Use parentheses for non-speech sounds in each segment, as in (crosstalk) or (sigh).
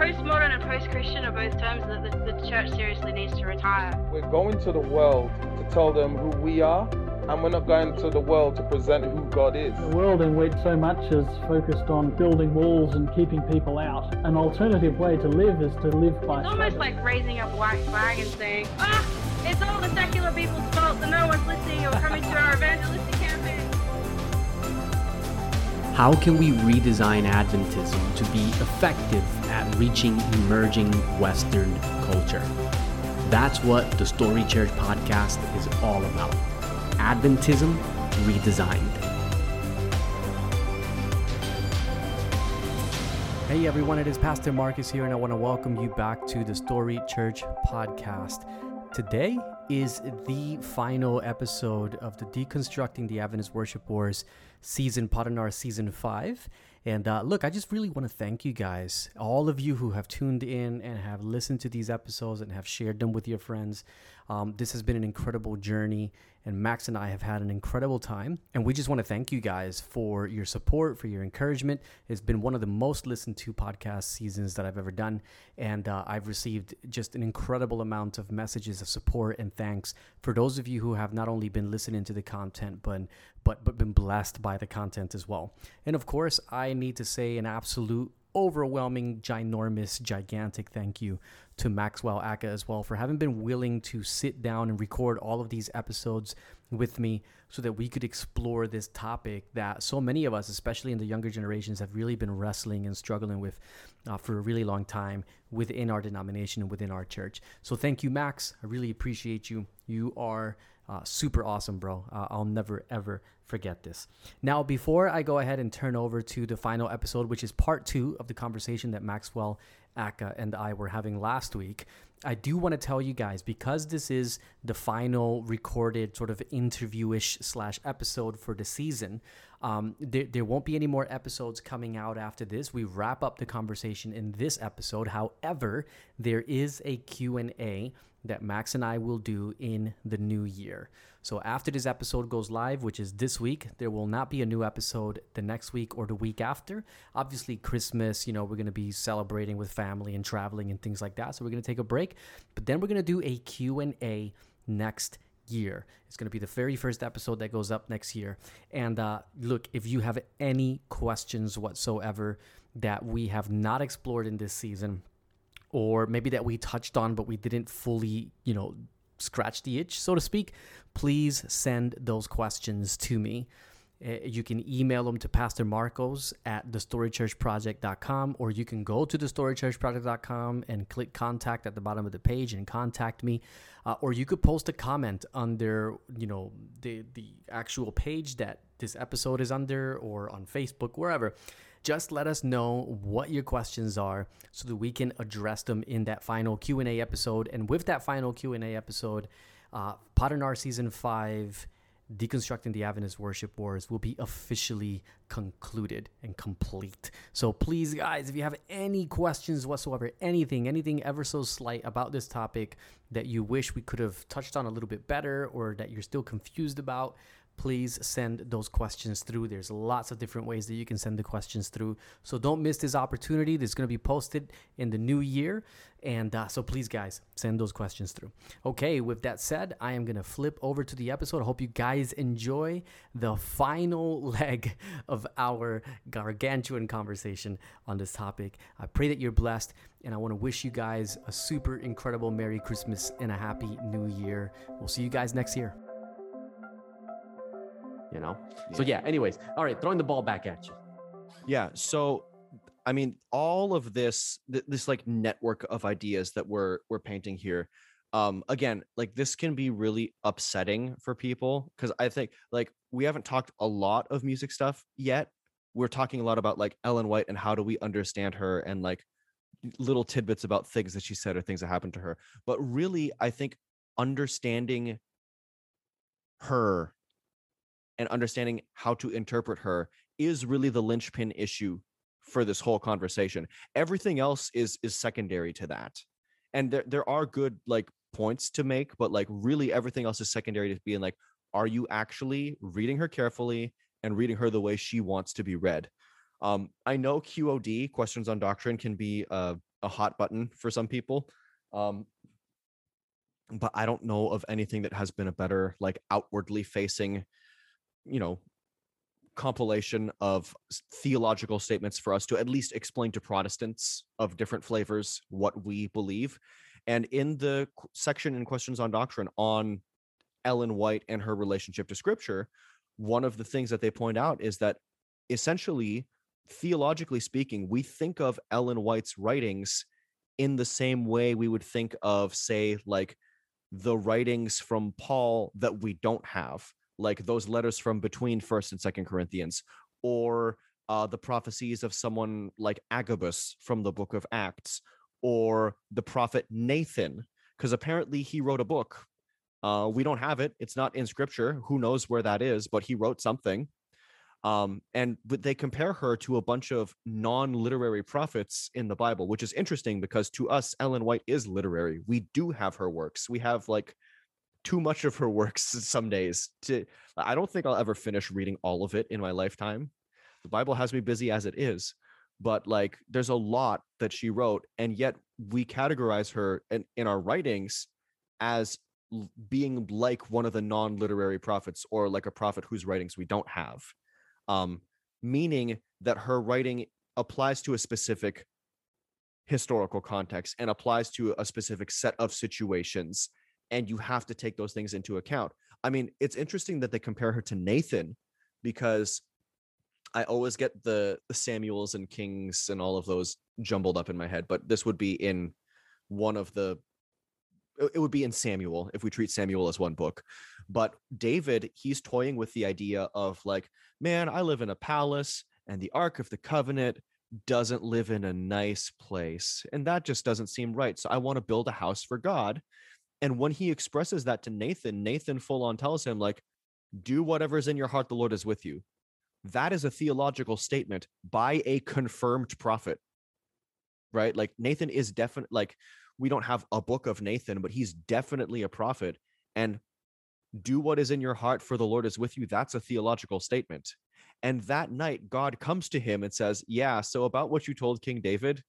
postmodern and post-Christian are both terms that the, the church seriously needs to retire. We're going to the world to tell them who we are, and we're not going to the world to present who God is. A world in which so much is focused on building walls and keeping people out. An alternative way to live is to live by It's almost like raising a white flag and saying, ah, it's all the secular people's fault that no one's listening or coming to our evangelistic campaign. How can we redesign Adventism to be effective at reaching emerging Western culture? That's what the Story Church podcast is all about. Adventism redesigned. Hey everyone, it is Pastor Marcos here, and I want to welcome you back to the Story Church podcast. Today is the final episode of the Deconstructing the Adventist Worship Wars season, Padanar season five. And uh, look, I just really want to thank you guys, all of you who have tuned in and have listened to these episodes and have shared them with your friends. Um, this has been an incredible journey, and Max and I have had an incredible time. And we just want to thank you guys for your support, for your encouragement. It's been one of the most listened to podcast seasons that I've ever done. And uh, I've received just an incredible amount of messages of support and thanks for those of you who have not only been listening to the content, but but but been blessed by the content as well. And of course, I need to say an absolute overwhelming, ginormous, gigantic thank you to Maxwell Aka as well for having been willing to sit down and record all of these episodes with me so that we could explore this topic that so many of us, especially in the younger generations, have really been wrestling and struggling with uh, for a really long time within our denomination and within our church. So thank you, Max. I really appreciate you. You are uh, super awesome, bro. Uh, I'll never, ever forget this. Now, before I go ahead and turn over to the final episode, which is part two of the conversation that Maxwell Aka and I were having last week, I do want to tell you guys because this is the final recorded sort of interview-ish slash episode for the season. Um, there, there won't be any more episodes coming out after this. We wrap up the conversation in this episode. However, there is a Q&A that Max and I will do in the new year. So after this episode goes live, which is this week, there will not be a new episode the next week or the week after. Obviously, Christmas, you know, we're going to be celebrating with family and traveling and things like that. So we're going to take a break, but then we're going to do a Q&A next year. It's going to be the very first episode that goes up next year. And uh, look, if you have any questions whatsoever that we have not explored in this season, or maybe that we touched on but we didn't fully, you know, scratch the itch, so to speak, please send those questions to me. Uh, you can email them to Pastor Marcos at thestorychurchproject.com, or you can go to thestorychurchproject.com and click contact at the bottom of the page and contact me. Uh, or you could post a comment under, you know, the the actual page that this episode is under, or on Facebook, wherever. Just let us know what your questions are so that we can address them in that final Q&A episode. And with that final Q&A episode, uh, Padanar Season 5, Deconstructing the Adventist Worship Wars will be officially concluded and complete. So please, guys, if you have any questions whatsoever, anything, anything ever so slight about this topic that you wish we could have touched on a little bit better or that you're still confused about, please send those questions through. There's lots of different ways that you can send the questions through. So don't miss this opportunity. This is going to be posted in the new year. And uh, so please, guys, send those questions through. Okay, with that said, I am going to flip over to the episode. I hope you guys enjoy the final (laughs) leg of our gargantuan conversation on this topic. I pray that you're blessed. And I want to wish you guys a super incredible Merry Christmas and a Happy New Year. We'll see you guys next year you know? Yeah. so yeah. anyways all right throwing the ball back at you. Yeah so i mean all of this th- this like network of ideas that we're we're painting here um again like this can be really upsetting for people because i think like we haven't talked a lot of music stuff yet. We're talking a lot about like ellen white and how do we understand her and like little tidbits about things that she said or things that happened to her. But really i think understanding her and understanding how to interpret her is really the linchpin issue for this whole conversation. Everything else is is secondary to that. And there there are good like points to make, but like really everything else is secondary to being like are you actually reading her carefully and reading her the way she wants to be read? Um, I know QOD questions on doctrine can be a a hot button for some people. Um, but I don't know of anything that has been a better like outwardly facing, you know, compilation of theological statements for us to at least explain to Protestants of different flavors what we believe. And in the section in Questions on Doctrine on Ellen White and her relationship to Scripture, one of the things that they point out is that essentially, theologically speaking, we think of Ellen White's writings in the same way we would think of, say, like the writings from Paul that we don't have, like those letters from between First and Second Corinthians, or uh, the prophecies of someone like Agabus from the Book of Acts, or the prophet Nathan, because apparently he wrote a book. Uh, we don't have it; it's not in Scripture. Who knows where that is? But he wrote something. Um, and they compare her to a bunch of non-literary prophets in the Bible, which is interesting because to us, Ellen White is literary. We do have her works. We have like too much of her works some days. To I don't think I'll ever finish reading all of it in my lifetime. The Bible has me busy as it is, but like there's a lot that she wrote, and yet we categorize her in, in our writings as being like one of the non-literary prophets or like a prophet whose writings we don't have um, meaning that her writing applies to a specific historical context and applies to a specific set of situations and you have to take those things into account. I mean it's interesting that they compare her to nathan because i always get the, the samuels and kings and all of those jumbled up in my head but this would be in one of the it would be in samuel if we treat samuel as one book. But david he's toying with the idea of like man i live in a palace and the ark of the covenant doesn't live in a nice place and that just doesn't seem right so i want to build a house for god and when he expresses that to nathan nathan full on tells him like do whatever's in your heart the lord is with you. That is a theological statement by a confirmed prophet. Right? Like nathan is definitely like we don't have a book of nathan but he's definitely a prophet and do what is in your heart for the lord is with you. That's a theological statement. And that night, God comes to him and says, Yeah, so about what you told King David,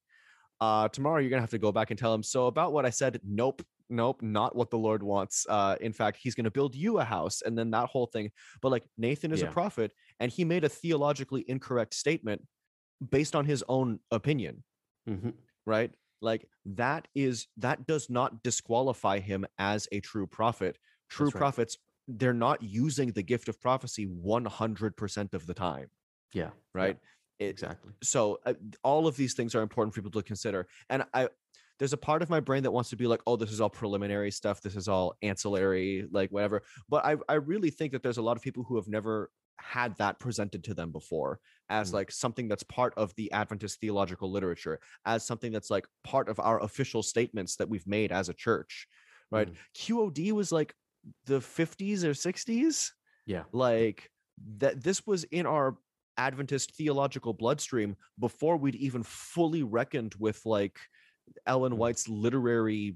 uh, tomorrow you're going to have to go back and tell him. So about what I said, nope, nope, not what the Lord wants. Uh, in fact, he's going to build you a house and then that whole thing. But like Nathan is Yeah. a prophet and he made a theologically incorrect statement based on his own opinion, Mhm. right? Like that is, that does not disqualify him as a true prophet. True right. prophets, they're not using the gift of prophecy 100% of the time Yeah. right It- Exactly. so uh, all of these things are important for people to consider and i there's a part of my brain that wants to be like oh this is all preliminary stuff this is all ancillary like whatever but i i really think that there's a lot of people who have never had that presented to them before as Mm. like something that's part of the adventist theological literature as something that's like part of our official statements that we've made as a church right Mm. qod was like the 50s or 60s Yeah. like that this was in our adventist theological bloodstream before we'd even fully reckoned with like ellen Mm. white's literary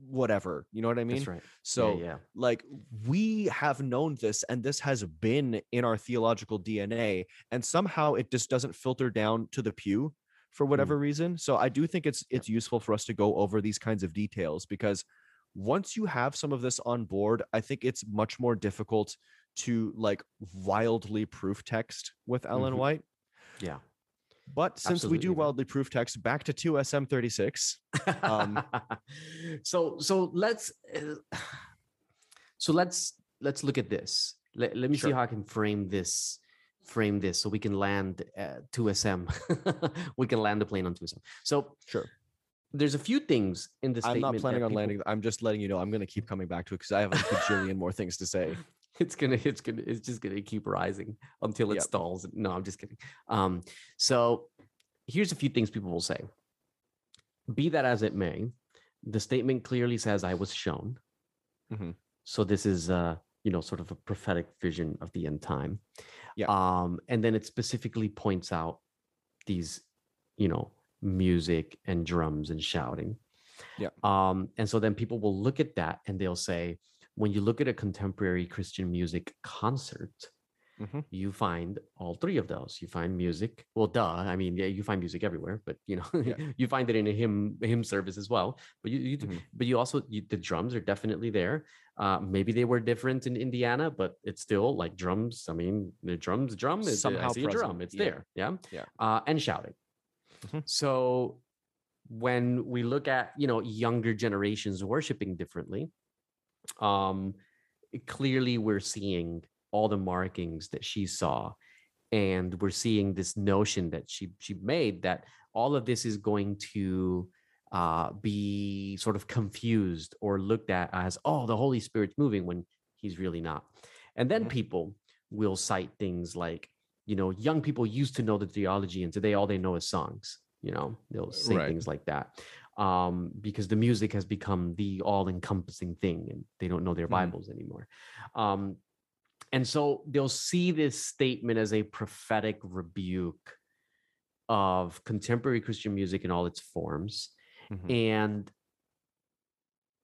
whatever you know what i mean That's right. so yeah, yeah. like we have known this and this has been in our theological dna and somehow it just doesn't filter down to the pew for whatever reason so i do think it's it's useful for us to go over these kinds of details because once you have some of this on board i think it's much more difficult to like wildly proof text with ellen Mhm. white Yeah. But since we do wildly proof text back to 2sm36 Um, (laughs) so so let's uh, (sighs) so let's let's look at this. Let, let me see how I can frame this frame this so we can land uh, 2SM. (laughs) we can land the plane on 2SM. So Sure. there's a few things in this. i'm not planning on people- landing i'm just letting you know i'm going to keep coming back to it because i have a bajillion more things to say (laughs) it's gonna it's gonna it's just gonna keep rising until it Yep. stalls no i'm just kidding um so here's a few things people will say be that as it may the statement clearly says i was shown Mhm. so this is uh you know sort of a prophetic vision of the end time Yeah. um and then it specifically points out these you know music and drums and shouting Yeah. um and so then people will look at that and they'll say when you look at a contemporary Christian music concert, Mhm. you find all three of those. You find music. Well, duh. I mean, yeah, you find music everywhere, but you know, Yeah. (laughs) you find it in a hymn hymn service as well. But you, you Mhm. but you also you, the drums are definitely there. Uh, maybe they were different in Indiana, but it's still like drums. I mean, the drums, drum is Somehow I drum. It's yeah. there. Yeah. Yeah. Uh, and shouting. Mhm. So when we look at you know younger generations worshiping differently, um, clearly we're seeing all the markings that she saw and we're seeing this notion that she she made that all of this is going to uh, be sort of confused or looked at as oh the holy spirit's moving when he's really not and then Mhm. people will cite things like you know young people used to know the theology and today all they know is songs you know they'll say Right. things like that um, because the music has become the all-encompassing thing and they don't know their Mhm. bibles anymore um, and so they'll see this statement as a prophetic rebuke of contemporary christian music in all its forms Mhm. and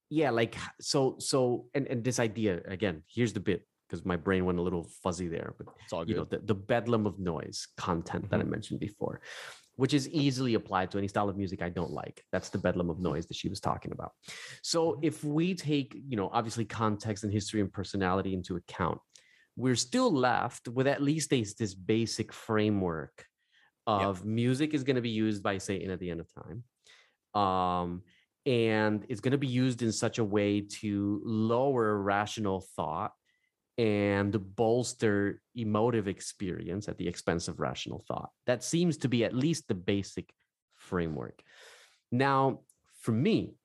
yeah like so so and and this idea again here's the bit because my brain went a little fuzzy there but It's all you know the, the bedlam of noise content that i mentioned before which is easily applied to any style of music i don't like. That's the bedlam of noise that she was talking about. So if we take you know obviously context and history and personality into account we're still left with at least a, this basic framework of music is going to be used by satan at the end of time um, and it's going to be used in such a way to lower rational thought and bolster emotive experience at the expense of rational thought. That seems to be at least the basic framework. Now, for me,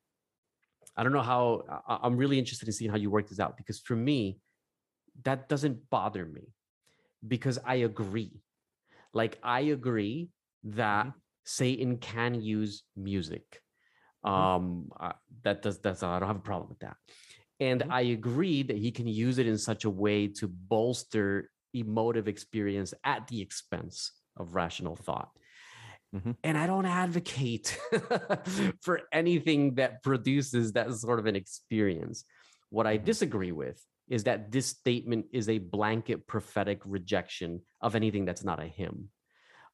I don't know how I'm really interested in seeing how you work this out because for me, that doesn't bother me because I agree. Like, I agree that Satan can use music. Um, uh, that does that's I don't have a problem with that. And Mhm. I agree that he can use it in such a way to bolster emotive experience at the expense of rational thought. Mhm. And I don't advocate (laughs) for anything that produces that sort of an experience. What I Mhm. disagree with is that this statement is a blanket prophetic rejection of anything that's not a hymn.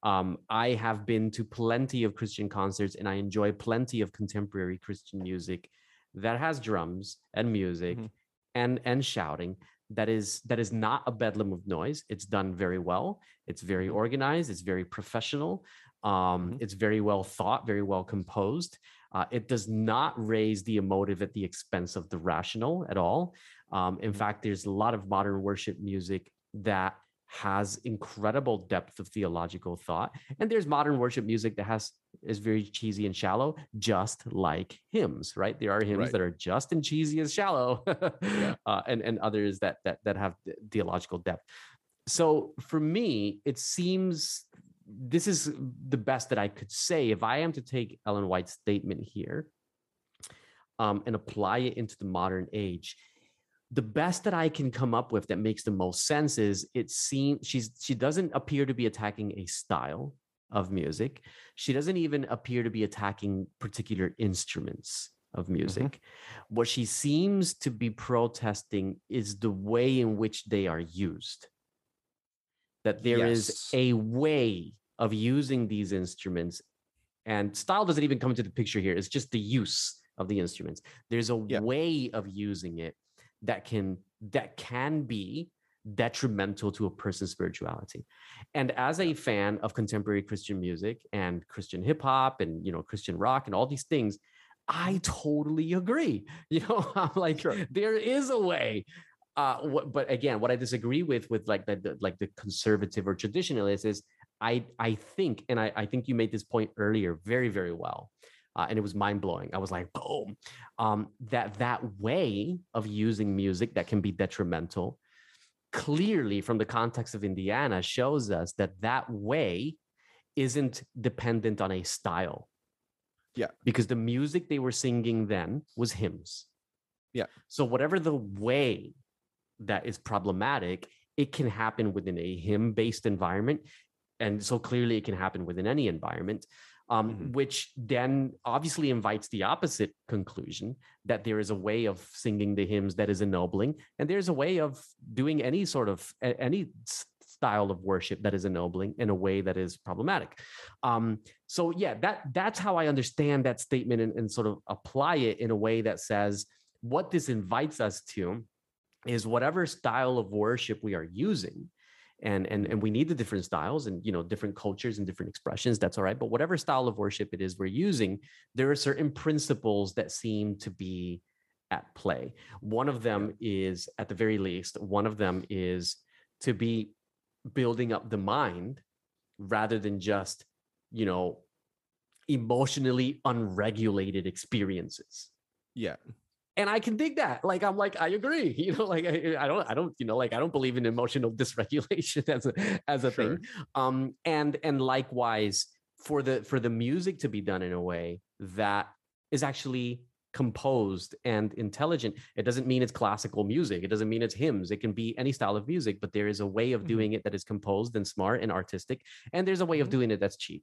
Um, I have been to plenty of Christian concerts and I enjoy plenty of contemporary Christian music that has drums and music Mhm. and and shouting that is that is not a bedlam of noise it's done very well it's very Mhm. organized it's very professional um, Mhm. it's very well thought very well composed uh, it does not raise the emotive at the expense of the rational at all um, in Mhm. fact there's a lot of modern worship music that has incredible depth of theological thought and there's modern worship music that has is very cheesy and shallow just like hymns right there are hymns Right. that are just and cheesy and shallow Yeah. (laughs) uh, and and others that that that have theological depth so for me it seems this is the best that i could say if i am to take ellen white's statement here um, and apply it into the modern age the best that I can come up with that makes the most sense is it seems she's she doesn't appear to be attacking a style of music. She doesn't even appear to be attacking particular instruments of mm-hmm. music. What she seems to be protesting is the way in which they are used. That there is Yes. a way of using these instruments, and style doesn't even come into the picture here. It's just the use of the instruments. There's a Yeah. way of using it that can that can be detrimental to a person's spirituality. And as a fan of contemporary Christian music and Christian hip hop and you know Christian rock and all these things, I totally agree. (laughs) You know, I'm like Sure. there is a way. Uh, what, but again, what I disagree with with like the, the like the conservative or traditionalist is I I think, and I, I think you made this point earlier very very well, uh, and it was mind blowing. I was like, boom, um, that that way of using music that can be detrimental, clearly from the context of Indiana, shows us that that way isn't dependent on a style. Yeah. because the music they were singing then was hymns. Yeah. So whatever the way that is problematic, it can happen within a hymn-based environment, and so clearly it can happen within any environment. Um, Mhm. which then obviously invites the opposite conclusion that there is a way of singing the hymns that is ennobling, and there's a way of doing any sort of any style of worship that is ennobling in a way that is problematic. Um, so yeah, that that's how I understand that statement and, and sort of apply it in a way that says what this invites us to is whatever style of worship we are using and and and we need the different styles and you know different cultures and different expressions that's all right but whatever style of worship it is we're using there are certain principles that seem to be at play. One of them is at the very least one of them is to be building up the mind rather than just you know emotionally unregulated experiences. Yeah. And I can dig that. Like I'm like I agree. (laughs) You know, like I, I don't I don't you know like I don't believe in emotional (laughs) dysregulation as a as a Sure. thing. Um, and and likewise for the for the music to be done in a way that is actually composed and intelligent. It doesn't mean it's classical music. It doesn't mean it's hymns. It can be any style of music, but there is a way of Mhm. doing it that is composed and smart and artistic, and there's a way of Mhm. doing it that's cheap.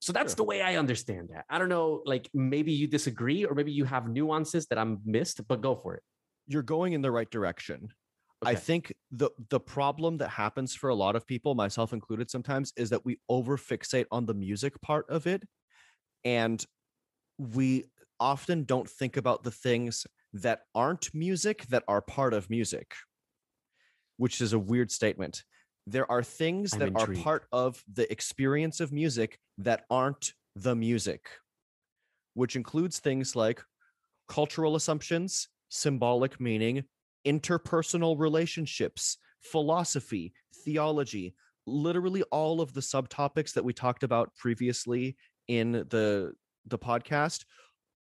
So that's Sure. the way I understand that. I don't know, like maybe you disagree or maybe you have nuances that I'm missed, but go for it. You're going in the right direction. I think the the problem that happens for a lot of people, myself included sometimes, is that we overfixate on the music part of it and we often don't think about the things that aren't music that are part of music, which is a weird statement. There are things I'm that intrigued. are part of the experience of music that aren't the music, which includes things like cultural assumptions, symbolic meaning, interpersonal relationships, philosophy, theology, literally all of the subtopics that we talked about previously in the the podcast.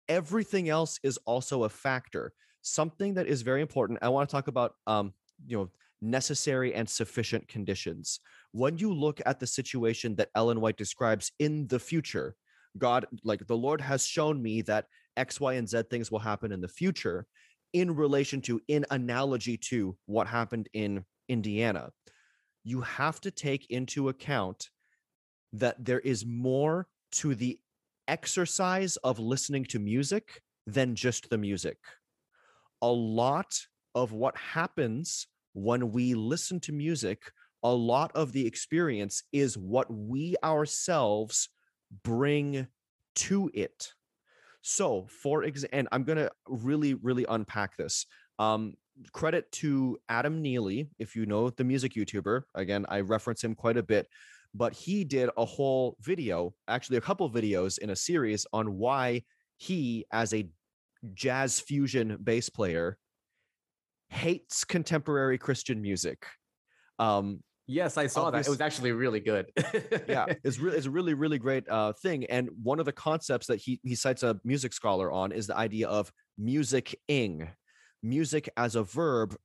Everything else is also a factor. Something that is very important. I want to talk about um, you know, necessary and sufficient conditions. When you look at the situation that Ellen White describes in the future, God, like the Lord has shown me that X, Y, and Z things will happen in the future in relation to, in analogy to what happened in Indiana. You have to take into account that there is more to the exercise of listening to music than just the music. A lot of what happens when we listen to music, a lot of the experience is what we ourselves bring to it. So, for example, and I'm going to really, really unpack this. Um, credit to Adam Neely, if you know the music YouTuber. Again, I reference him quite a bit, but he did a whole video, actually, a couple videos in a series on why he, as a jazz fusion bass player, hates contemporary Christian music. Um, Yes, I saw that. It was actually really good. yeah, (laughs) it's really it's a really really great uh, thing. And one of the concepts that he he cites a music scholar on is the idea of music-ing, music as a verb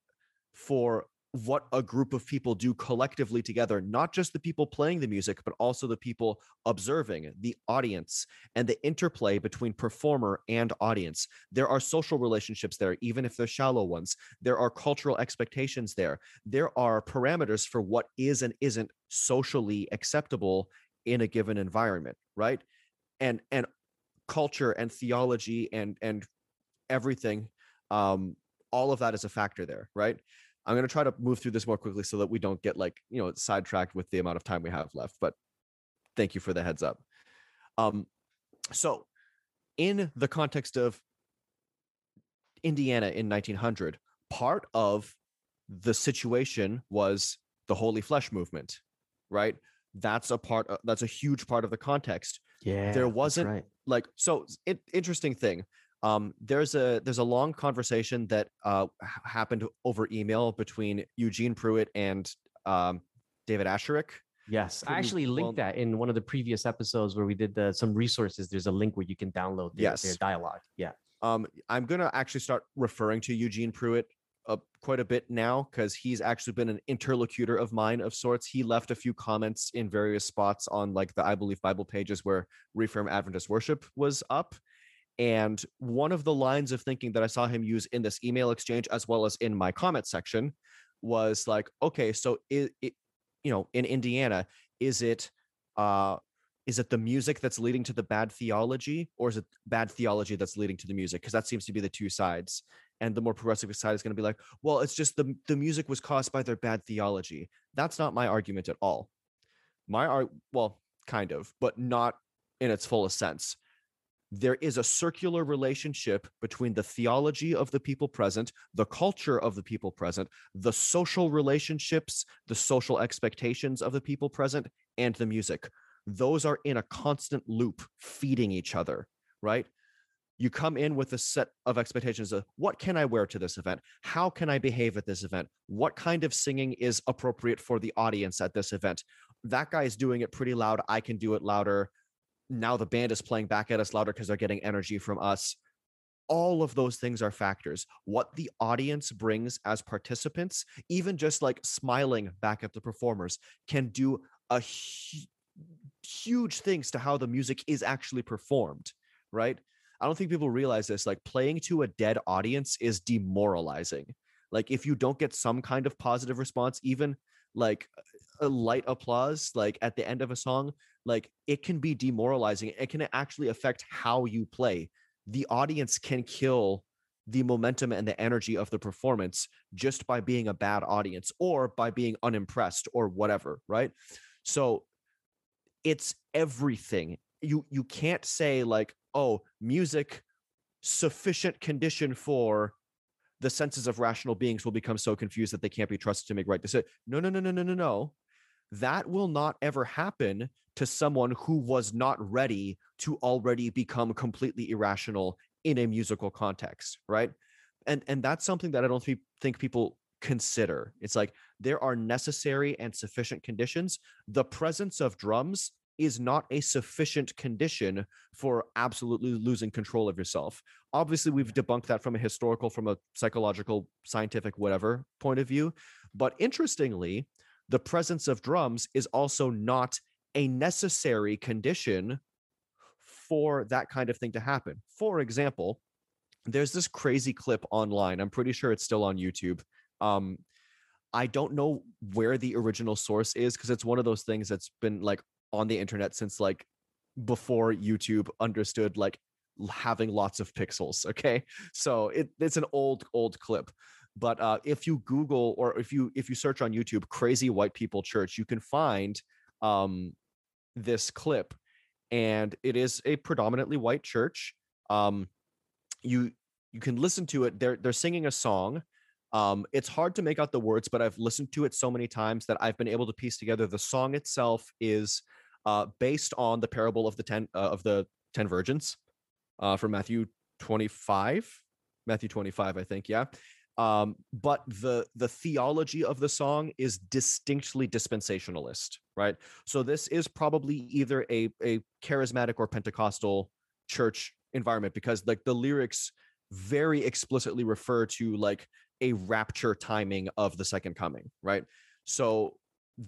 for what a group of people do collectively together, not just the people playing the music, but also the people observing, the audience, and the interplay between performer and audience. There are social relationships there, even if they're shallow ones. There are cultural expectations there. There are parameters for what is and isn't socially acceptable in a given environment, right? And and culture and theology and and everything um all of that is a factor there, right? I'm going to try to move through this more quickly so that we don't get like, you know, sidetracked with the amount of time we have left, but thank you for the heads up. Um so in the context of Indiana in 1900, part of the situation was the holy flesh movement, right? That's a part of, that's a huge part of the context yeah, There wasn't- right. like so it, interesting thing um there's a there's a long conversation that uh happened over email between Eugene Prewitt and um David Asscherick Yes, I actually linked well- that in one of the previous episodes where we did the, some resources. There's a link where you can download their, their dialogue. Yeah. um i'm gonna actually start referring to Eugene Prewitt uh, quite a bit now because he's actually been an interlocutor of mine of sorts he left a few comments in various spots on like the i believe bible pages where reframe adventist worship was up and one of the lines of thinking that i saw him use in this email exchange as well as in my comment section was like okay so it, it you know in indiana is it uh is it the music that's leading to the bad theology or is it bad theology that's leading to the music? Because that seems to be the two sides and the more progressive side is going to be like well it's just the the music was caused by their bad theology. That's not my argument at all. My art well kind of but not in its fullest sense there is a circular relationship between the theology of the people present, the culture of the people present, the social relationships, the social expectations of the people present, and the music. Those are in a constant loop, feeding each other, right? You come in with a set of expectations of what can I wear to this event? How can I behave at this event? What kind of singing is appropriate for the audience at this event? That guy is doing it pretty loud. I can do it louder now the band is playing back at us louder because they're getting energy from us. All of those things are factors. What the audience brings as participants even just like smiling back at the performers can do a hu- huge things to how the music is actually performed right? I don't think people realize this like playing to a dead audience is demoralizing. Like if you don't get some kind of positive response even like a light applause like at the end of a song like it can be demoralizing it can actually affect how you play the audience can kill the momentum and the energy of the performance just by being a bad audience or by being unimpressed or whatever right so it's everything you you can't say like oh music sufficient condition for the senses of rational beings will become so confused that they can't be trusted to make right decisions. No, no, no, no, no, no, no. That will not ever happen to someone who was not ready to already become completely irrational in a musical context, right? And and that's something that I don't think people consider. It's like there are necessary and sufficient conditions. The presence of drums is not a sufficient condition for absolutely losing control of yourself. Obviously, we've debunked that from a historical, from a psychological, scientific, whatever point of view. But interestingly, the presence of drums is also not a necessary condition for that kind of thing to happen. For example, there's this crazy clip online. I'm pretty sure it's still on YouTube. Um, I don't know where the original source is because it's one of those things that's been like on the internet since like before YouTube understood like having lots of pixels. Okay, so it, it's an old old clip. But uh, if you Google or if you if you search on YouTube "crazy white people church," you can find um, this clip, and it is a predominantly white church. Um, you you can listen to it. They're they're singing a song. Um, it's hard to make out the words, but I've listened to it so many times that I've been able to piece together. The song itself is uh, based on the parable of the ten uh, of the ten virgins uh, from Matthew 25, Matthew 25, I think, yeah. Um, but the the theology of the song is distinctly dispensationalist, right? So this is probably either a a charismatic or Pentecostal church environment because like the lyrics very explicitly refer to like a rapture timing of the second coming, right? So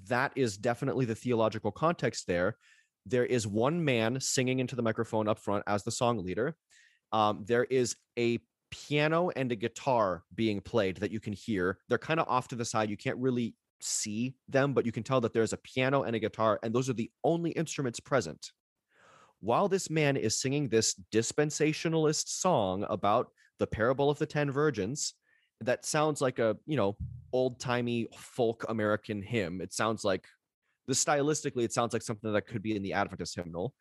that is definitely the theological context there. There is one man singing into the microphone up front as the song leader. Um, there is a piano and a guitar being played that you can hear. They're kind of off to the side. You can't really see them, but you can tell that there's a piano and a guitar, and those are the only instruments present. While this man is singing this dispensationalist song about the parable of the 10 virgins, that sounds like a you know old timey folk American hymn. It sounds like the stylistically, it sounds like something that could be in the Adventist hymnal.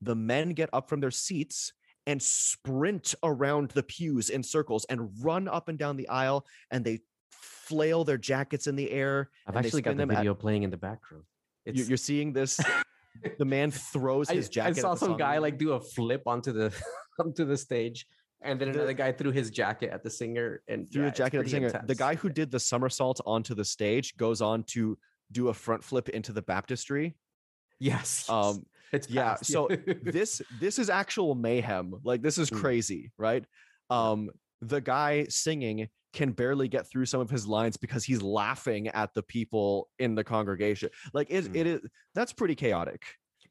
The men get up from their seats and sprint around the pews in circles and run up and down the aisle, and they flail their jackets in the air. I've actually got the video at, playing in the background. It's, you're seeing this. (laughs) the man throws his jacket. I saw some guy like do a flip onto the (laughs) onto the stage and then another guy threw his jacket at the singer and threw yeah, a jacket at the singer. Intense. The guy who did the somersault onto the stage goes on to do a front flip into the baptistry. Yes. Um it's yeah. so (laughs) this this is actual mayhem. Like this is hmm. crazy, right? Um the guy singing can barely get through some of his lines because he's laughing at the people in the congregation. Like it, mm. it is that's pretty chaotic.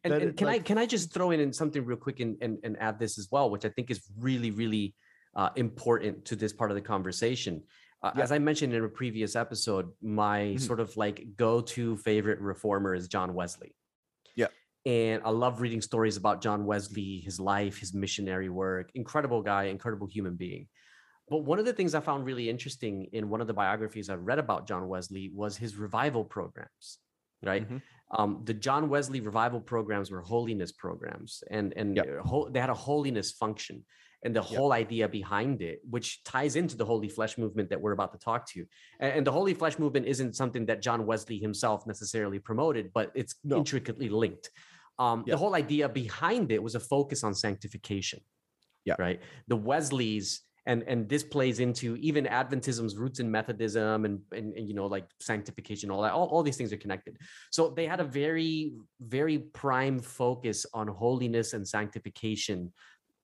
And, and can like, I can I just throw in something real quick and, and, and add this as well, which I think is really really uh, important to this part of the conversation. Uh, yeah. As I mentioned in a previous episode, my mm-hmm. sort of like go-to favorite reformer is John Wesley. And I love reading stories about John Wesley, his life, his missionary work. Incredible guy, incredible human being. But one of the things I found really interesting in one of the biographies I read about John Wesley was his revival programs, right? Mhm. Um, the John Wesley revival programs were holiness programs, and and Yep. they had a holiness function. And the Yep. whole idea behind it, which ties into the Holy Flesh movement that we're about to talk to, and, and the Holy Flesh movement isn't something that John Wesley himself necessarily promoted, but it's No. intricately linked. Um, Yeah. The whole idea behind it was a focus on sanctification. Yeah. Right. The Wesleys and and this plays into even Adventism's roots in Methodism and, and and you know like sanctification, all that. All, all these things are connected. So they had a very very prime focus on holiness and sanctification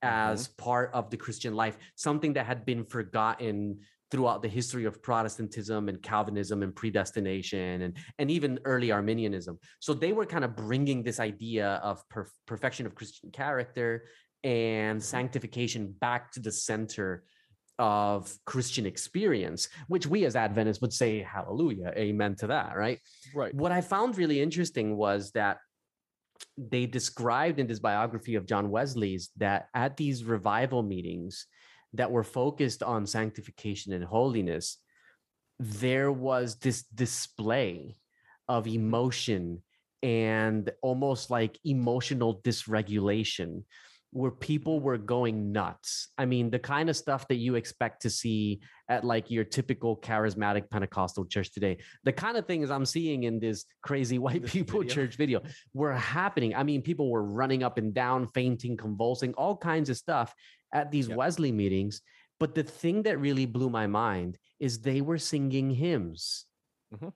as part of the Christian life, something that had been forgotten throughout the history of Protestantism and Calvinism and predestination and, and even early Arminianism. So they were kind of bringing this idea of per- perfection of Christian character and sanctification back to the center of Christian experience, which we as Adventists would say, hallelujah, amen to that, right? Right. What I found really interesting was that they described in this biography of John Wesley's that at these revival meetings that were focused on sanctification and holiness, there was this display of emotion and almost like emotional dysregulation where people were going nuts. I mean, the kind of stuff that you expect to see at like your typical charismatic Pentecostal church today. The kind of things I'm seeing in this crazy (laughs) white This people video. church video were happening. I mean, people were running up and down, fainting, convulsing, all kinds of stuff at these Yeah. Wesley meetings. But the thing that really blew my mind is they were singing hymns. Mhm.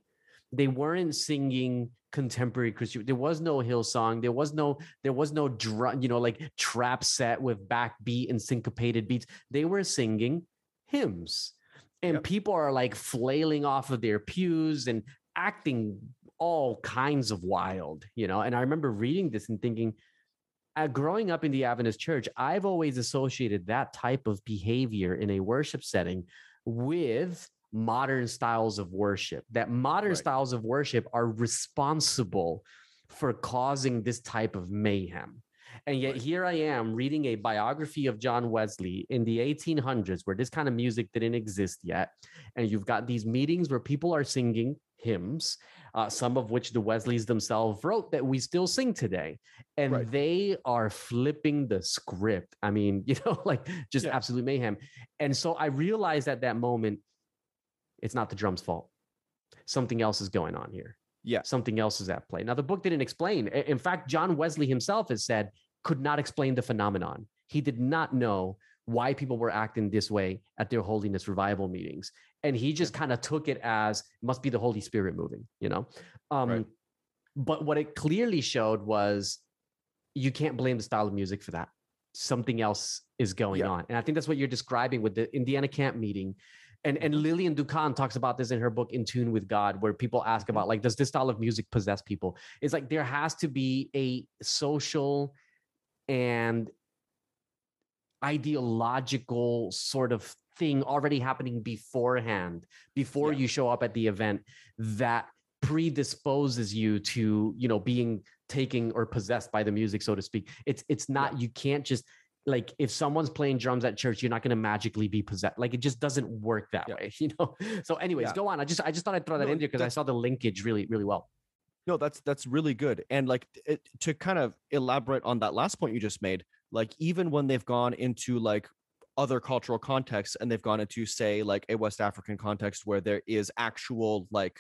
They weren't singing contemporary Christian. There was no Hillsong. There was no there was no drum, you know, like trap set with backbeat and syncopated beats. They were singing hymns. And Yep. people are like flailing off of their pews and acting all kinds of wild, you know. And I remember reading this and thinking, uh, growing up in the Adventist church, I've always associated that type of behavior in a worship setting with modern styles of worship. That modern Right. styles of worship are responsible for causing this type of mayhem. And yet here I am reading a biography of John Wesley in the 1800s where this kind of music didn't exist yet. And you've got these meetings where people are singing hymns, uh, some of which the Wesleys themselves wrote that we still sing today. And Right. they are flipping the script. I mean, (laughs) you know, like just Yeah. absolute mayhem. And so I realized at that moment, it's not the drum's fault. Something else is going on here Yeah. something else is at play. Now, the book didn't explain. In fact, John Wesley himself has said could not explain the phenomenon. He did not know why people were acting this way at their holiness revival meetings, and he just kind of took it as must be the Holy Spirit moving. You know, um, Right. but what it clearly showed was you can't blame the style of music for that. Something else is going Yeah. on, and I think that's what you're describing with the Indiana camp meeting. And, and mm-hmm. Lilianne Doukhan talks about this in her book In Tune with God, where people ask mm-hmm. about like, does this style of music possess people? It's like there has to be a social and ideological sort of thing already happening beforehand, before Yeah. you show up at the event that predisposes you to, you know, being taken or possessed by the music, so to speak. It's it's not, you can't just like if someone's playing drums at church, you're not going to magically be possessed. Like it just doesn't work that Yeah. way, (laughs) you know. So, anyways, Yeah. go on. I just I just thought I'd throw that No, in there because I saw the linkage really really well. No, that's that's really good. And like it, to kind of elaborate on that last point you just made, like even when they've gone into like other cultural contexts and they've gone into say like a West African context where there is actual like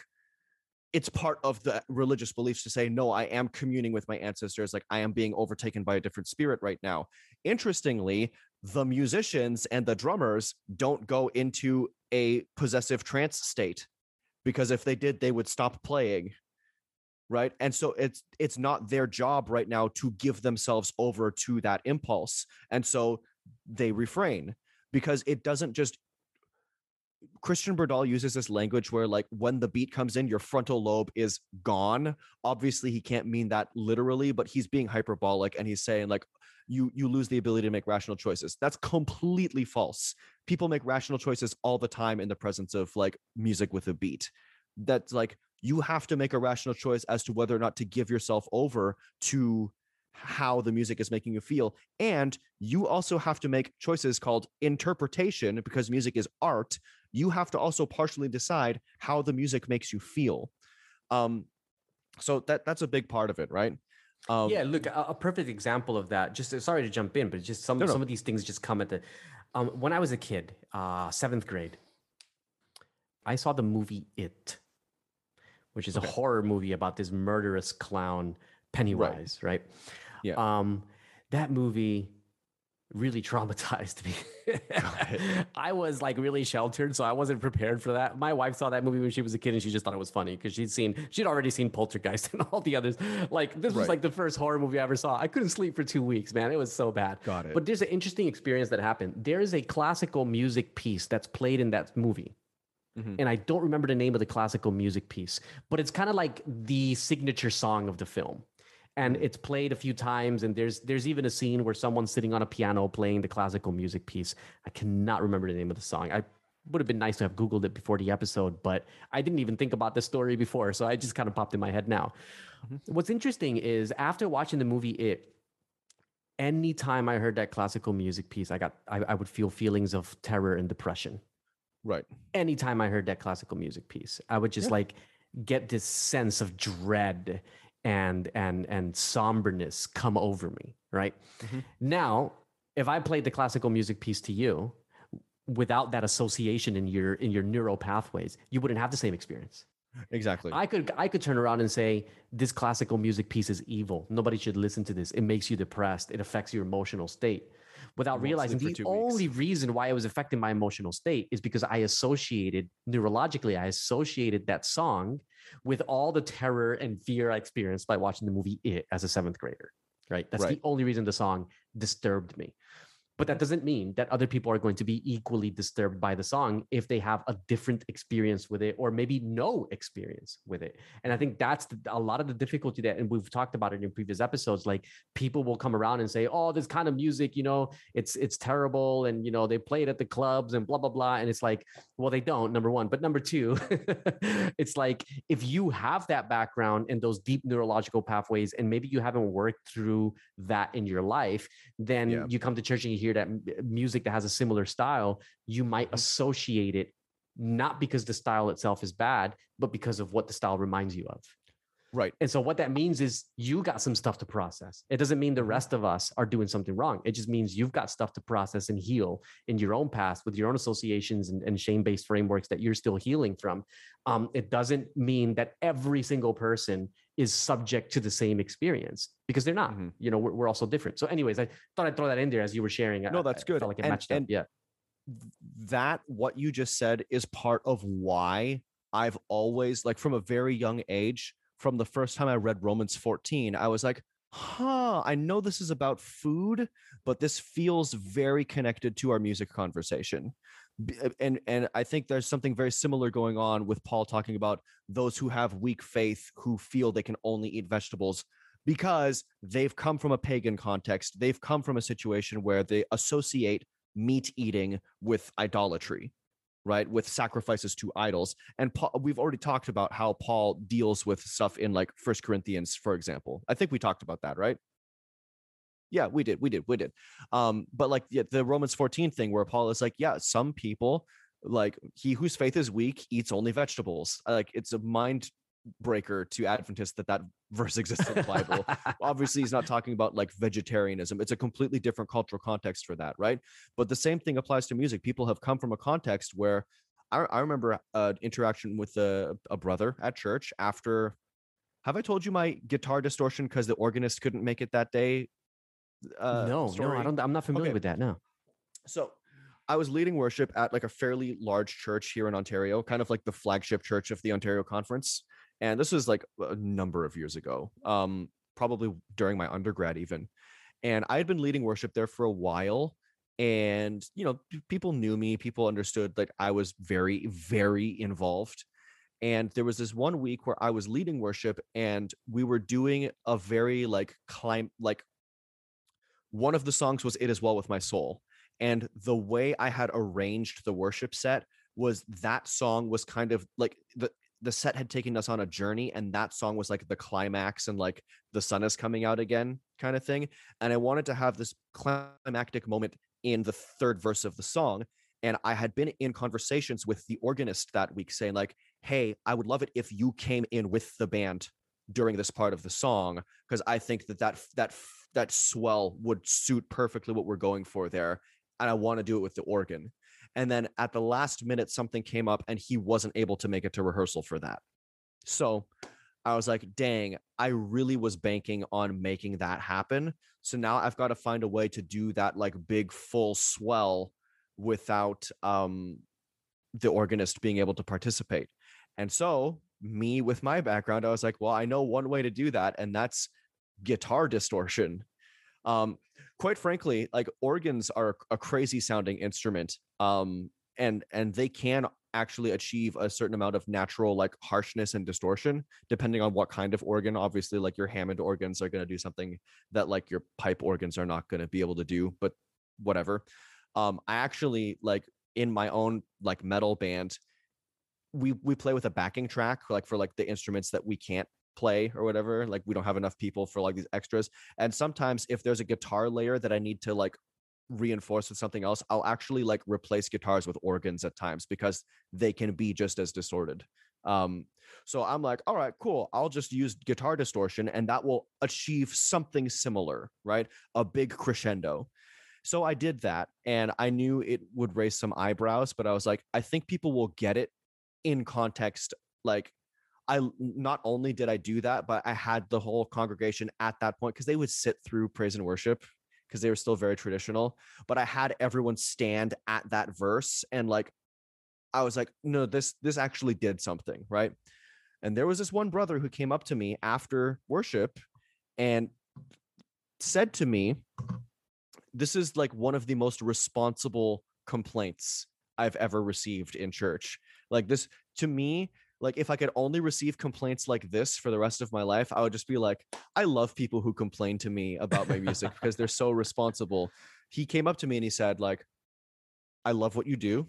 it's part of the religious beliefs to say no i am communing with my ancestors like i am being overtaken by a different spirit right now. Interestingly the musicians and the drummers don't go into a possessive trance state because if they did they would stop playing right? And so it's it's not their job right now to give themselves over to that impulse and so they refrain because it doesn't just Christian Berdahl uses this language where, like, when the beat comes in, your frontal lobe is gone. Obviously, he can't mean that literally, but he's being hyperbolic and he's saying, like, you you lose the ability to make rational choices. That's completely false. People make rational choices all the time in the presence of like music with a beat. That's like you have to make a rational choice as to whether or not to give yourself over to how the music is making you feel and you also have to make choices called interpretation because music is art you have to also partially decide how the music makes you feel um so that that's a big part of it right um yeah, look, a, a perfect example of that. Just sorry to jump in, but just some No, no. some of these things just come at the. Um, when I was a kid, uh, seventh grade, I saw the movie It, which is Okay. a horror movie about this murderous clown Pennywise, right? Yeah. Um, that movie really traumatized (laughs) me. I was like really sheltered, so I wasn't prepared for that. My wife saw that movie when she was a kid, and she just thought it was funny because she'd seen she'd already seen Poltergeist (laughs) and all the others. Like this was like the first horror movie I ever saw. I couldn't sleep for two weeks, man. It was so bad. Got it. But there's an interesting experience that happened. There is a classical music piece that's played in that movie. Mhm. And I don't remember the name of the classical music piece, but it's kind of like the signature song of the film. And mm-hmm. it's played a few times, and there's there's even a scene where someone's sitting on a piano playing the classical music piece. I cannot remember the name of the song. I would have been nice to have Googled it before the episode, but I didn't even think about the story before, so I just kind of popped in my head now. Mm-hmm. What's interesting is after watching the movie It, anytime I heard that classical music piece, I got I, I would feel feelings of terror and depression right anytime I heard that classical music piece, I would just Yeah. like get this sense of dread and and and somberness come over me. Right Mhm. now, if I played the classical music piece to you without that association in your in your neural pathways, you wouldn't have the same experience. exactly I could I could turn around and say this classical music piece is evil. Nobody should listen to this. It makes you depressed. It affects your emotional state. Without realizing the for two weeks. only reason why it was affecting my emotional state is because I associated neurologically, I associated that song with all the terror and fear I experienced by watching the movie It as a seventh grader. Right. That's Right. the only reason the song disturbed me. But that doesn't mean that other people are going to be equally disturbed by the song if they have a different experience with it or maybe no experience with it. And I think that's the, a lot of the difficulty that, and we've talked about it in previous episodes. Like people will come around and say, "Oh, this kind of music, you know, it's it's terrible," and you know they play it at the clubs and blah blah blah. And it's like, well, they don't. Number one, but number two, (laughs) it's like if you have that background and those deep neurological pathways, and maybe you haven't worked through that in your life, then Yeah. you come to church and you hear that uh, music that has a similar style, you might mm-hmm. associate it not because the style itself is bad, but because of what the style reminds you of. right And so what that means is you got some stuff to process. It doesn't mean the mm-hmm. rest of us are doing something wrong. It just means you've got stuff to process and heal in your own past with your own associations and, and shame-based frameworks that you're still healing from. Um, it doesn't mean that every single person is subject to the same experience because they're not. Mhm. You know, we're, we're also different. So, anyways, I thought I'd throw that in there as you were sharing. No, I- that's I good. felt like it And- matched up. Yeah. that what you just said is part of why I've always like from a very young age, from the first time I read Romans 14, I was like, huh, I know this is about food, but this feels very connected to our music conversation. Uh, And and I think there's something very similar going on with Paul talking about those who have weak faith who feel they can only eat vegetables because they've come from a pagan context. They've come from a situation where they associate meat eating with idolatry right? With sacrifices to idols. And paul, we've already talked about how paul deals with stuff in like first corinthians for example. I think we talked about that right yeah we did we did we did. Um but like yeah, the romans 14 thing where paul is like yeah some people like he whose faith is weak eats only vegetables. Like it's a mind breaker to adventists that that (laughs) verse exists in the bible. Obviously he's not (laughs) talking about like vegetarianism. It's a completely different cultural context for that right? But the same thing applies to music. People have come from a context where i, I remember an interaction with a, a brother at church after have i told you my guitar distortion because the organist couldn't make it that day uh, no, no. I don't. I'm not familiar Okay. with that. No. So I was leading worship at like a fairly large church here in Ontario, kind of like the flagship church of the Ontario Conference. And this was like a number of years ago, um, probably during my undergrad even. And I had been leading worship there for a while. And, you know, people knew me, people understood like I was very, very involved. And there was this one week where I was leading worship and we were doing a very like climb, like one of the songs was It Is Well With My Soul. And the way I had arranged the worship set was that song was kind of like the the set had taken us on a journey and that song was like the climax and like the sun is coming out again kind of thing and i wanted to have this climactic moment in the third verse of the song and i had been in conversations with the organist that week saying like hey i would love it if you came in with the band during this part of the song because i think that that that that swell would suit perfectly what we're going for there and i want to do it with the organ and then at the last minute, something came up and he wasn't able to make it to rehearsal for that. So I was like, dang, I really was banking on making that happen. So now I've got to find a way to do that like big full swell without um the organist being able to participate. And so me with my background, I was like, well, I know one way to do that, and that's guitar distortion. Um, quite frankly, like organs are a crazy sounding instrument. Um, and and they can actually achieve a certain amount of natural like harshness and distortion depending on what kind of organ obviously like your hammond organs are going to do something that like your pipe organs are not going to be able to do but whatever um i actually like in my own like metal band we we play with a backing track like for like the instruments that we can't play or whatever like we don't have enough people for like these extras and sometimes if there's a guitar layer that i need to like reinforce with something else i'll actually like replace guitars with organs at times because they can be just as distorted. Um so i'm like all right cool i'll just use guitar distortion and that will achieve something similar right? A big crescendo. So i did that and i knew it would raise some eyebrows but i was like i think people will get it in context like I not only did I do that, but I had the whole congregation at that point because they would sit through praise and worship because they were still very traditional. But I had everyone stand at that verse and like I was like, no, this this actually did something, right? And there was this one brother who came up to me after worship and said to me, This is like one of the most responsible complaints I've ever received in church. Like this to me, like if I could only receive complaints like this for the rest of my life, I would just be like, I love people who complain to me about my music because they're so responsible. He came up to me and he said, like, I love what you do.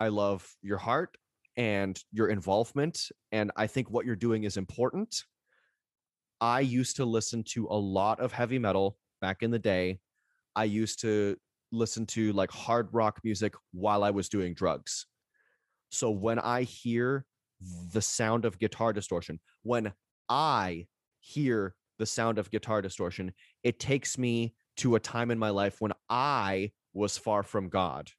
I love your heart and your involvement. And I think what you're doing is important. I used to listen to a lot of heavy metal back in the day. I used to listen to like hard rock music while I was doing drugs. So when I hear the sound of guitar distortion. When I hear the sound of guitar distortion, it takes me to a time in my life when I was far from God.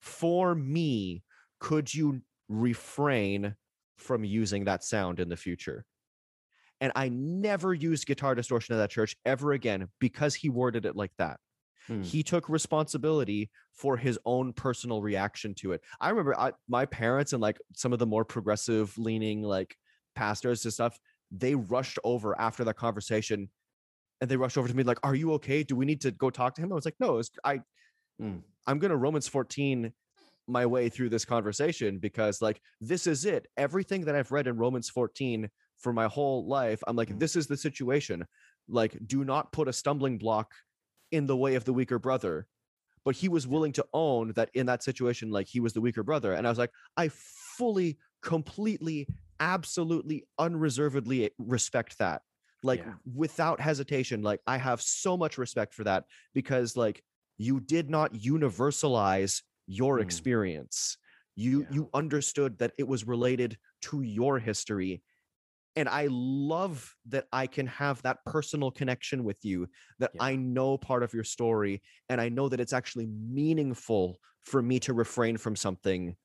For me, could you refrain from using that sound in the future? And I never used guitar distortion at that church ever again because he worded it like that. Hmm. He took responsibility for his own personal reaction to it. I remember I, my parents and like some of the more progressive leaning like pastors and stuff, they rushed over after that conversation and they rushed over to me like, "Are you okay? Do we need to go talk to him?" I was like, "No, I hmm. I'm going to Romans 14 my way through this conversation because like this is it. Everything that I've read in Romans 14 for my whole life, I'm like, hmm. this is the situation. Like, do not put a stumbling block in the way of the weaker brother but he was willing to own that in that situation like he was the weaker brother and i was like i fully completely absolutely unreservedly respect that like yeah. without hesitation like i have so much respect for that because like you did not universalize your mm. experience you yeah. you understood that it was related to your history and i love that i can have that personal connection with you that yeah. i know part of your story and i know that it's actually meaningful for me to refrain from something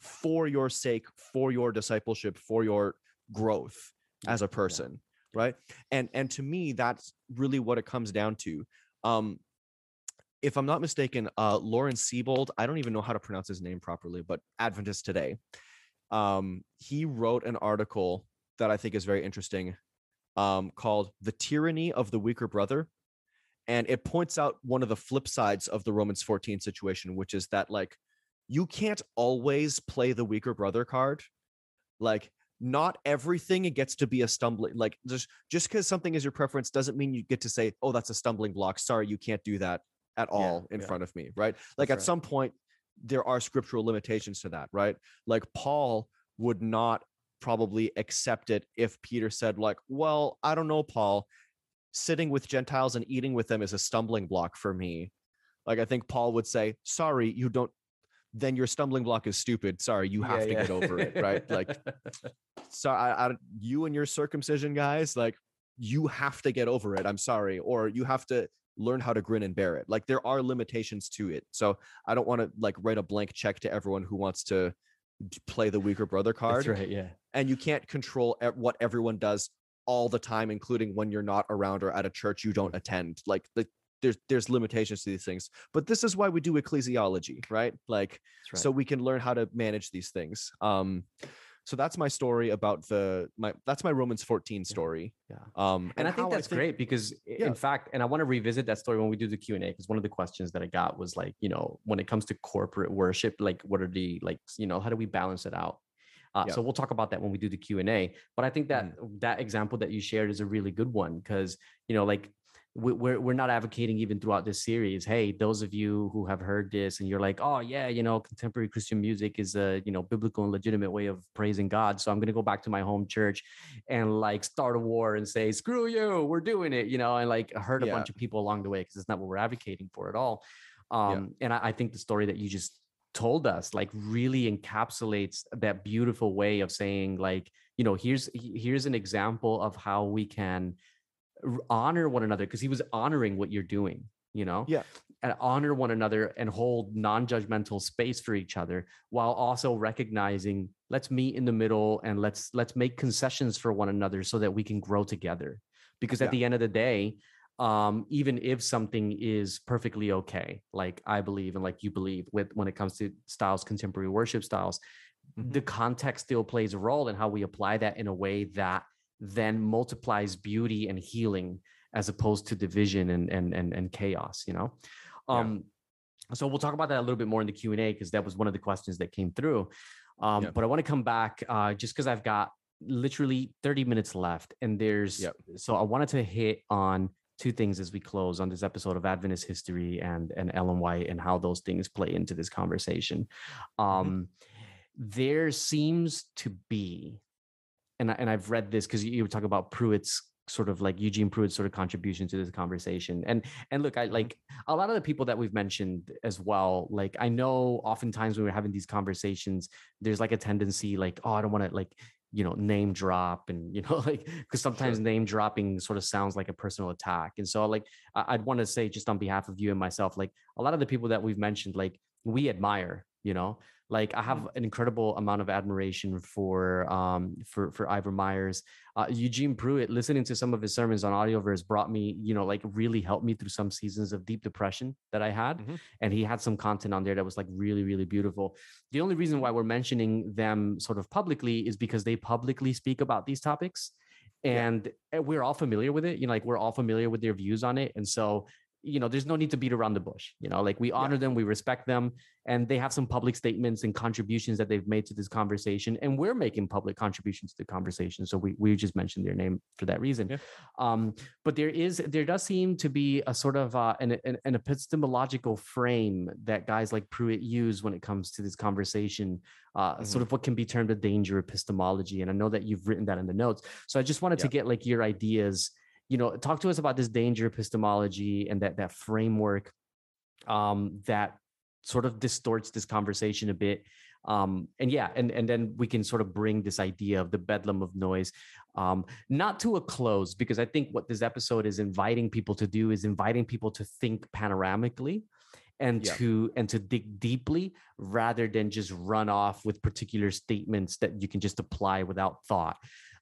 for your sake for your discipleship for your growth as a person yeah. right and and to me that's really what it comes down to um if i'm not mistaken uh Loren Seibold, i don't even know how to pronounce his name properly but adventist today um he wrote an article that I think is very interesting um, called The Tyranny of the Weaker Brother. And it points out one of the flip sides of the Romans 14 situation, which is that, like, you can't always play the weaker brother card. Like, not everything it gets to be a stumbling like just just because something is your preference doesn't mean you get to say oh that's a stumbling block sorry you can't do that at all yeah, in yeah. front of me right like that's at right. some point there are scriptural limitations to that right like paul would not probably accept it if Peter said, like, well, I don't know, Paul, sitting with Gentiles and eating with them is a stumbling block for me. Like, I think Paul would say, sorry, you don't, then your stumbling block is stupid. Sorry, you have Yeah, to yeah. get over it, right? Like, (laughs) so I, I, you and your circumcision guys, like, you have to get over it. I'm sorry. Or you have to learn how to grin and bear it. Like, there are limitations to it. So I don't want to like write a blank check to everyone who wants to play the weaker brother card That's right. Yeah. And you can't control what everyone does all the time including when you're not around or at a church you don't attend like the there's there's limitations to these things but this is why we do ecclesiology right like right. so we can learn how to manage these things um so that's my story about the my that's my romans 14 story Yeah. um and I think that's great because Yeah. in fact, and I want to revisit that story when we do the Q and A because one of the questions that I got was like, you know, when it comes to corporate worship, like what are the like, you know, how do we balance it out? Uh, Yeah. So we'll talk about that when we do the Q and A. But I think that that example that you shared is a really good one because you know, like we- we're we're not advocating even throughout this series. Hey, those of you who have heard this and you're like, oh yeah, you know, contemporary Christian music is a you know biblical and legitimate way of praising God. So I'm gonna go back to my home church and like start a war and say, screw you, we're doing it, you know, and like hurt a Yeah. bunch of people along the way because it's not what we're advocating for at all. Um, and I, I think the story that you just told us like really encapsulates that beautiful way of saying like you know here's here's an example of how we can honor one another because he was honoring what you're doing you know Yeah. and honor one another and hold non-judgmental space for each other while also recognizing let's meet in the middle and let's let's make concessions for one another so that we can grow together because at Yeah. the end of the day um even if something is perfectly okay like i believe and like you believe with when it comes to styles contemporary worship styles Mhm. the context still plays a role in how we apply that in a way that then multiplies beauty and healing as opposed to division and and and, and chaos you know Yeah. um so we'll talk about that a little bit more in the q&a because that was one of the questions that came through um Yeah. but i want to come back uh just because i've got literally 30 minutes left and there's Yep. so i wanted to hit on two things as we close on this episode of adventist history and and ellen white and how those things play into this conversation. Um there seems to be and, I, and i've read this because you, were talking about prewitt's sort of like eugene prewitt's sort of contribution to this conversation. And and look i like a lot of the people that we've mentioned as well like i know oftentimes when we're having these conversations there's like a tendency like oh i don't want to like you know name drop and you know (laughs) like because sometimes name dropping sort of sounds like a personal attack and so like i'd want to say just on behalf of you and myself like a lot of the people that we've mentioned like we admire you know like i have an incredible amount of admiration for um for for ivor myers. Uh, eugene prewitt listening to some of his sermons on audioverse brought me you know like really helped me through some seasons of deep depression that i had Mhm. and he had some content on there that was like really really beautiful. The only reason why we're mentioning them sort of publicly is because they publicly speak about these topics and uh, we're all familiar with it you know like we're all familiar with their views on it and so you know there's no need to beat around the bush you know like we honor them we respect them and they have some public statements and contributions that they've made to this conversation and we're making public contributions to the conversation so we, we just mentioned their name for that reason. Yeah. um, but there is there does seem to be a sort of uh, an, an, an epistemological frame that guys like prewitt use when it comes to this conversation uh, sort of what can be termed a danger epistemology and i know that you've written that in the notes so i just wanted to get like your ideas you know talk to us about this danger epistemology and that that framework um that sort of distorts this conversation a bit um and yeah and and then we can sort of bring this idea of the bedlam of noise um not to a close because i think what this episode is inviting people to do is inviting people to think panoramically and Yeah. to and to dig deeply rather than just run off with particular statements that you can just apply without thought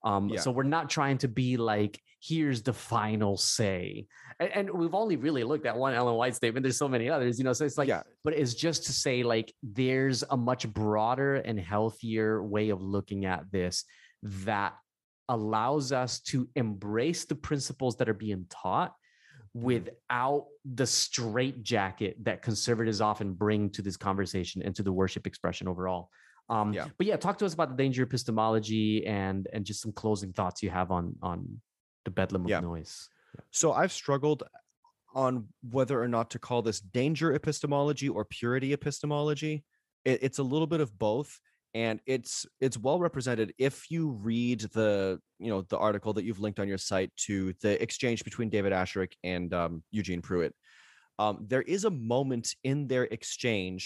um Yeah. so we're not trying to be like here's the final say and, and we've only really looked at one ellen white statement there's so many others you know so it's like yeah but it's just to say like there's a much broader and healthier way of looking at this that allows us to embrace the principles that are being taught Mm-hmm. without the straitjacket that conservatives often bring to this conversation and to the worship expression overall um Yeah. but yeah talk to us about the danger epistemology and and just some closing thoughts you have on on the bedlam of Yeah. noise So I've struggled on whether or not to call this danger epistemology or purity epistemology. It, it's a little bit of both. and it's it's well represented if you read the you know the article that you've linked on your site to the exchange between David Asscherick and um, Eugene Prewitt. Um, there is a moment in their exchange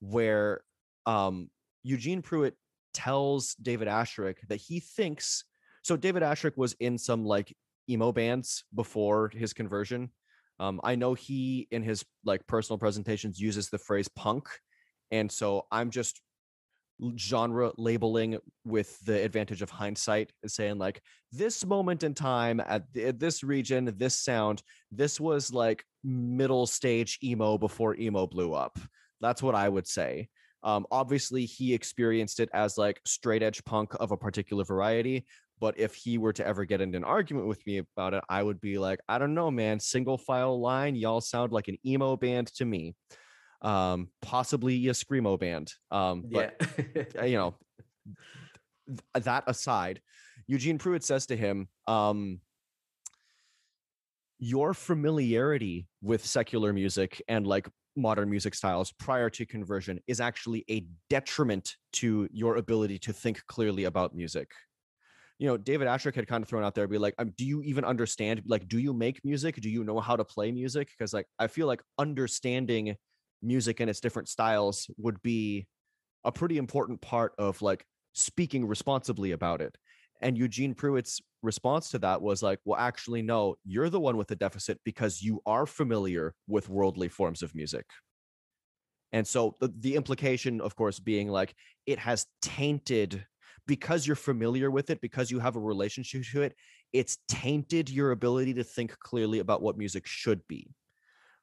where um, Eugene Prewitt tells David Asscherick that he thinks so. David Asscherick was in some like emo bands before his conversion. Um, I know he in his like personal presentations uses the phrase punk, and so I'm just genre labeling with the advantage of hindsight is saying like this moment in time at, at this region this sound this was like middle stage emo before emo blew up that's what i would say um, obviously he experienced it as like straight edge punk of a particular variety but if he were to ever get into an argument with me about it i would be like i don't know man single file line y'all sound like an emo band to me um, possibly a screamo band. Um, but yeah. you know, (laughs) th- that aside, Eugene Prewitt says to him, um, your familiarity with secular music and like modern music styles prior to conversion is actually a detriment to your ability to think clearly about music. You know, David Asscherick had kind of thrown out there, be like, um, do you even understand? Like, do you make music? Do you know how to play music? Because like, I feel like understanding music and its different styles would be a pretty important part of like speaking responsibly about it. And Eugene Prewitt's response to that was like, well, actually, no, you're the one with the deficit because you are familiar with worldly forms of music. And so the, the implication, of course, being like it has tainted because you're familiar with it, because you have a relationship to it, it's tainted your ability to think clearly about what music should be.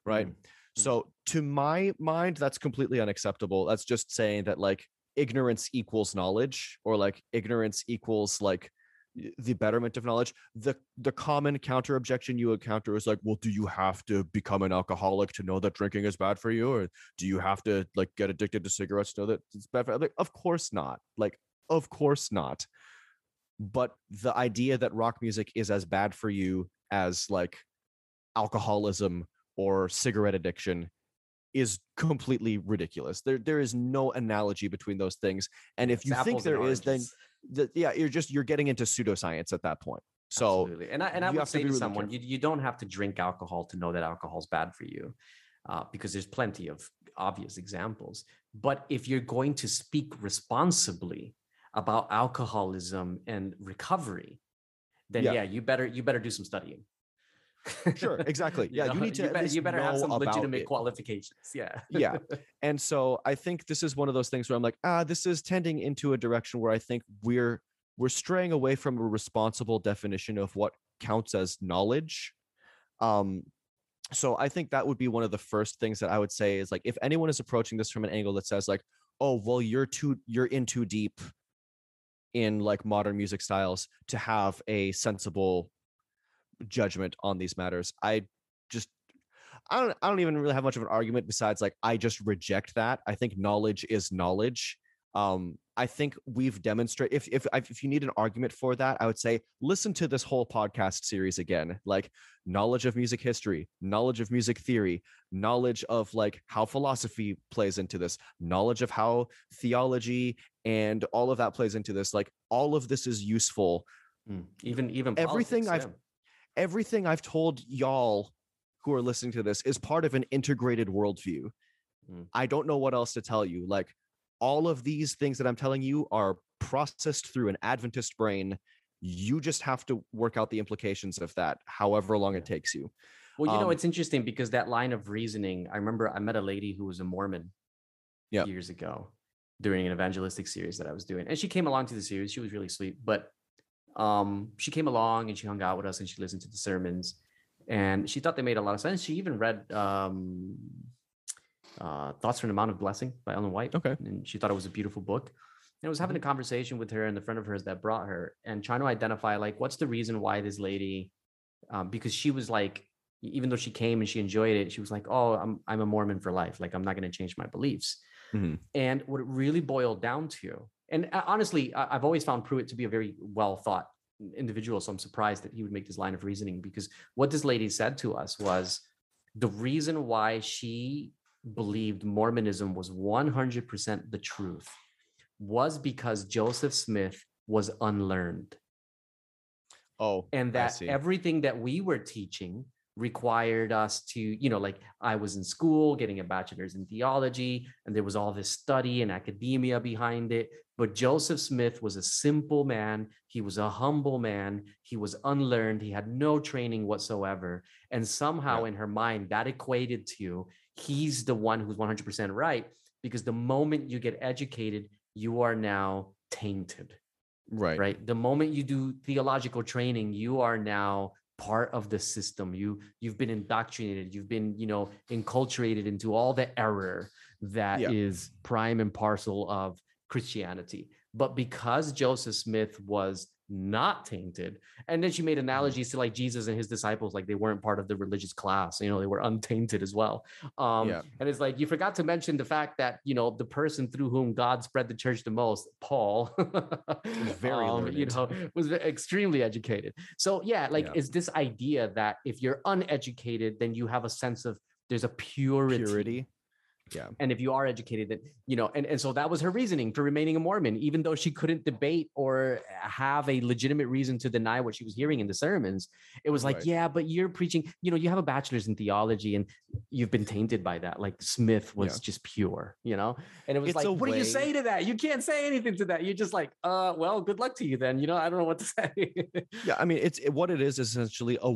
Right. Mm. So to my mind, that's completely unacceptable. That's just saying that like ignorance equals knowledge, or like ignorance equals like the betterment of knowledge. The the common counter objection you encounter is like, well, do you have to become an alcoholic to know that drinking is bad for you, or do you have to like get addicted to cigarettes to know that it's bad for? You? Like, of course not. Like, of course not. But the idea that rock music is as bad for you as like alcoholism or cigarette addiction is completely ridiculous. There there is no analogy between those things. And if you think there is, then the, yeah, you're just you're getting into pseudoscience at that point. So Absolutely. and I and I would say to, to really someone, you, you don't have to drink alcohol to know that alcohol is bad for you. Uh, because there's plenty of obvious examples. But if you're going to speak responsibly about alcoholism and recovery, then yeah, yeah you better you better do some studying sure exactly. (laughs) Yeah you, know, you need to you better, you better have some legitimate it. qualifications yeah. (laughs) Yeah and so i think this is one of those things where i'm like ah this is tending into a direction where i think we're we're straying away from a responsible definition of what counts as knowledge. Um so i think that would be one of the first things that i would say is like if anyone is approaching this from an angle that says like oh well you're too you're in too deep in like modern music styles to have a sensible judgment on these matters. I just I don't I don't even really have much of an argument besides like I just reject that. I think knowledge is knowledge. Um, I think we've demonstrated if if if you need an argument for that, I would say listen to this whole podcast series again. Like knowledge of music history, knowledge of music theory, knowledge of like how philosophy plays into this, knowledge of how theology and all of that plays into this. Like all of this is useful. Mm. Even even everything politics, I've yeah everything I've told y'all who are listening to this is part of an integrated worldview. Mm. I don't know what else to tell you. Like all of these things that I'm telling you are processed through an Adventist brain. You just have to work out the implications of that, however long it takes you. Well, you know, um, it's interesting because that line of reasoning, I remember I met a lady who was a Mormon yep. years ago during an evangelistic series that I was doing. And she came along to the series. She was really sweet. But um, she came along and she hung out with us and she listened to the sermons and she thought they made a lot of sense. She even read um, uh, Thoughts from the Mount of Blessing by Ellen White. Okay. And she thought it was a beautiful book. And I was having a mm-hmm. conversation with her and the friend of hers that brought her and trying to identify like what's the reason why this lady, um, because she was like, even though she came and she enjoyed it, she was like, "Oh, I'm I'm a Mormon for life. Like I'm not going to change my beliefs." Mm-hmm. And what it really boiled down to and uh, honestly, I've always found Prewitt to be a very well thought individual. So I'm surprised that he would make this line of reasoning because what this lady said to us was the reason why she believed Mormonism was 100% the truth was because Joseph Smith was unlearned. Oh, and that everything that we were teaching required us to you know like i was in school getting a bachelor's in theology and there was all this study and academia behind it but joseph smith was a simple man. He was a humble man. He was unlearned. He had no training whatsoever. And somehow Yeah. in her mind that equated to he's the one who's 100% right because the moment you get educated you are now tainted right. right? The moment you do theological training you are now part of the system. You you've been indoctrinated. You've been you know enculturated into all the error that is Yeah. prime and parcel of christianity but because joseph smith was not tainted and then she made Mm-hmm. analogies to like jesus and his disciples like they weren't part of the religious class you know they were untainted as well um Yeah. and it's like you forgot to mention the fact that you know the person through whom god spread the church the most paul (laughs) very um, you know was extremely educated so yeah like Yeah. it's this idea that if you're uneducated then you have a sense of there's a purity, Purity. And if you are educated then you know and, and so that was her reasoning for remaining a mormon even though she couldn't debate or have a legitimate reason to deny what she was hearing in the sermons. It was like Right. yeah but you're preaching you know you have a bachelor's in theology and you've been tainted by that. Like smith was Yeah. just pure you know? And it was It's like what do you say to that? You can't say anything to that. You're just like uh well good luck to you then you know? I don't know what to (laughs) say. Yeah, I mean, it's it- what it is essentially a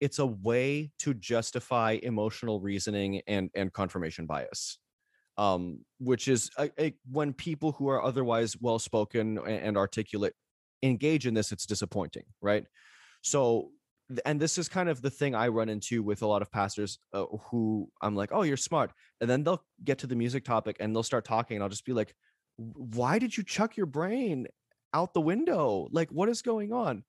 it's a way to justify emotional reasoning and and confirmation bias, um, which is a, a, when people who are otherwise well spoken and articulate engage in this, it's disappointing, right? So, and this is kind of the thing I run into with a lot of pastors uh, who I'm like, oh, you're smart, and then they'll get to the music topic and they'll start talking, and I'll just be like, why did you chuck your brain out the window? Like, what is going on?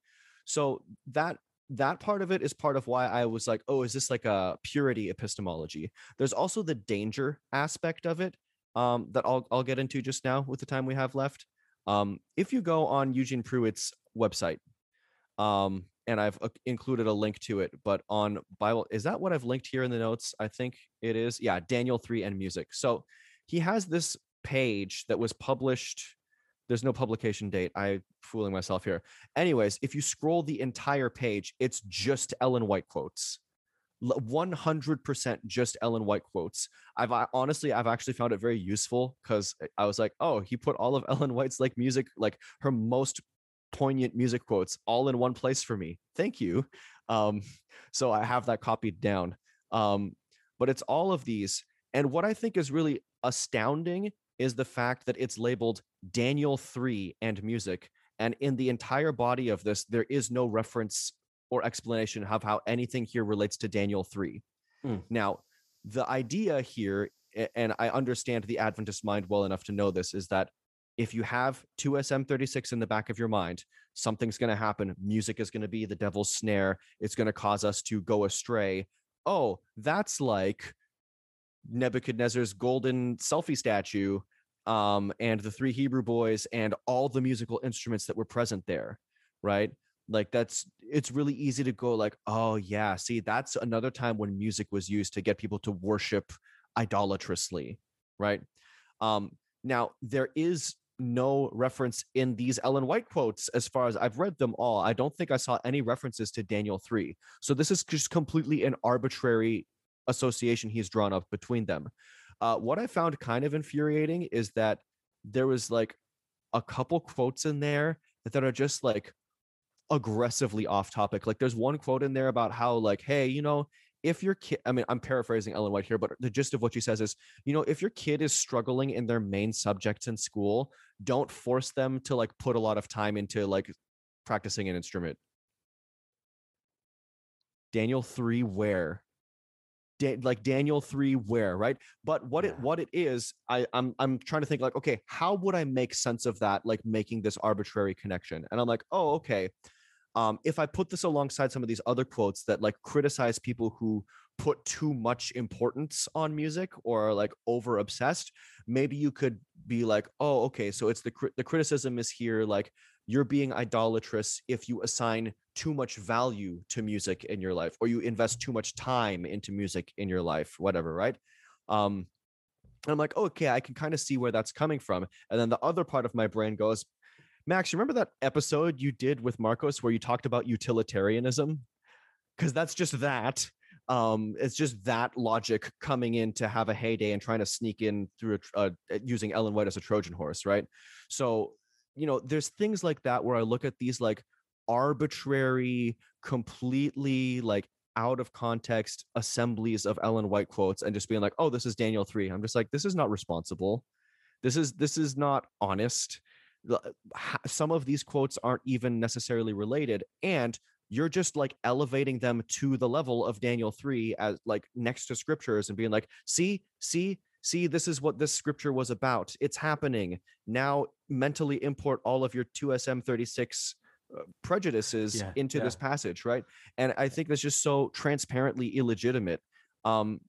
So that that part of it is part of why I was like, oh, is this like a purity epistemology? There's also the danger aspect of it um, that I'll I'll get into just now with the time we have left. Um, if you go on Eugene Prewitt's website, um, and I've uh, included a link to it, but on Bible, is that what I've linked here in the notes? I think it is. Yeah, Daniel 3 and music. So he has this page that was published. There's no publication date. I'm fooling myself here. Anyways, if you scroll the entire page, it's just Ellen White quotes. 100% just Ellen White quotes. I've I- honestly, I've actually found it very useful because I was like, oh, he put all of (laughs) Ellen White's like music, like her most poignant music quotes all in one place for me. Thank you. Um, so I have that copied down. Um, but it's all of these. And what I think is really astounding is the fact that it's labeled Daniel 3 and music. And in the entire body of this, there is no reference or explanation of how anything here relates to Daniel 3. Mm. Now, the idea here, and I understand the Adventist mind well enough to know this, is that if you have 2SM36 in the back of your mind, something's going to happen. Music is going to be the devil's snare. It's going to cause us to go astray. Oh, that's like Nebuchadnezzar's golden selfie statue um, and the three Hebrew boys and all the musical instruments that were present there, right? Like that's it's really easy to go like, oh yeah, see, that's another time when music was used to get people to worship idolatrously, right? Um, now there is no reference in these Ellen White quotes as far as I've read them all. I don't think I saw any references to Daniel 3. So this is just completely an arbitrary association he's drawn up between them. Uh, what I found kind of infuriating is that there was like a couple quotes in there that are just like aggressively off topic. Like there's one quote in there about how like, hey, you know, if your kid, I mean, I'm paraphrasing Ellen White here, but the gist of what she says is, you know, if your kid is struggling in their main subjects in school, don't force them to like put a lot of time into like practicing an instrument. Daniel 3 where? Da- like Daniel 3 where, right? But what it what it is, I I'm I'm trying to think like, okay, how would I make sense of that like making this arbitrary connection? And I'm like, "Oh, okay. Um if I put this alongside some of these other quotes that like criticize people who put too much importance on music or are like over obsessed, maybe you could be like, "Oh, okay, so it's the the criticism is here like you're being idolatrous if you assign too much value to music in your life or you invest too much time into music in your life whatever right um And I'm like, okay, I can kind of see where that's coming from. And then the other part of my brain goes, Max, you remember that episode you did with Marcos where you talked about utilitarianism? Because that's just that. Um, it's just that logic coming in to have a heyday and trying to sneak in through a, uh, using Ellen White as a Trojan horse, right? So, you know, there's things like that where I look at these like arbitrary, completely like out of context assemblies of Ellen White quotes and just being like, "Oh, this is Daniel 3." I'm just like, "This is not responsible. This is this is not honest." Some of these quotes aren't even necessarily related and you're just like elevating them to the level of Daniel 3 as like next to scriptures and being like, "See, see, see this is what this scripture was about. It's happening. Now mentally import all of your 2SM36 uh, prejudices Yeah, into yeah. this passage right and i think that's just so transparently illegitimate um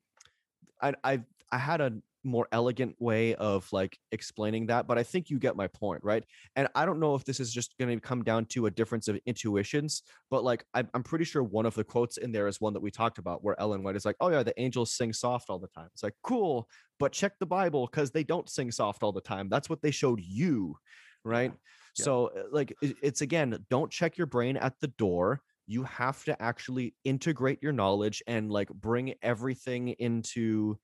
i i i had a more elegant way of like explaining that but i think you get my point right? And i don't know if this is just going to come down to a difference of intuitions but like I'm, I'm pretty sure one of the quotes in there is one that we talked about where ellen white is like oh yeah the angels sing soft all the time. It's like cool but check the bible because they don't sing soft all the time. That's what they showed you right? Yeah. so uh, like it's again don't check your brain at the door. You have to actually integrate your knowledge and like bring everything into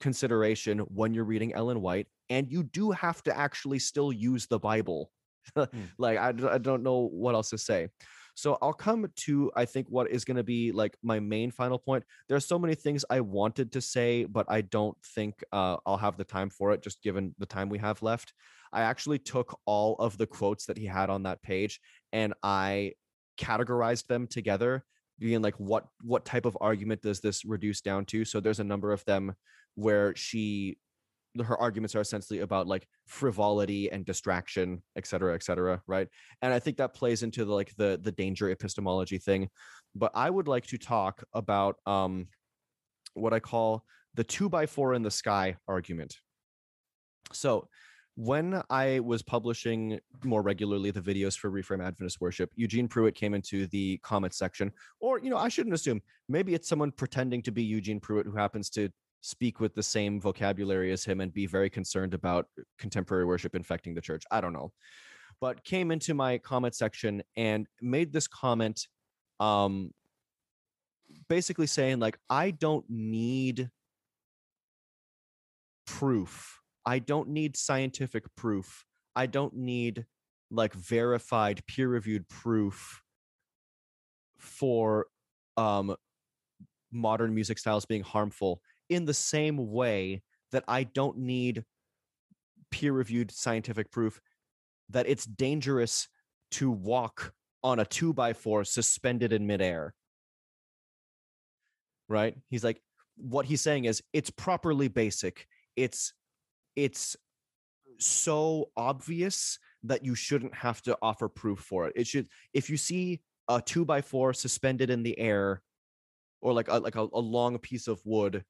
consideration when you're reading ellen white and you do have to actually still use the bible. (laughs) Like I, I don't know what else to say. So i'll come to i think what is going to be like my main final point. There's so many things i wanted to say but i don't think uh, i'll have the time for it just given the time we have left. I actually took all of the quotes that he had on that page and i categorized them together being like what what type of argument does this reduce down to? So there's a number of them where she her arguments are essentially about like frivolity and distraction et cetera et cetera right? And i think that plays into the like the the danger epistemology thing. But i would like to talk about um what i call the two by four in the sky argument. So when i was publishing more regularly the videos for reframe adventist worship eugene prewitt came into the comment section or you know i shouldn't assume maybe it's someone pretending to be eugene prewitt who happens to speak with the same vocabulary as him and be very concerned about contemporary worship infecting the church. I don't know. But came into my comment section and made this comment um basically saying like I don't need proof. I don't need scientific proof. I don't need like verified peer-reviewed proof for um modern music styles being harmful in the same way that I don't need peer reviewed scientific proof that it's dangerous to walk on a two by four suspended in midair. Right? He's like, what he's saying is it's properly basic. It's it's so obvious that you shouldn't have to offer proof for it. It should if you see a two by four suspended in the air or like a like a, a long piece of wood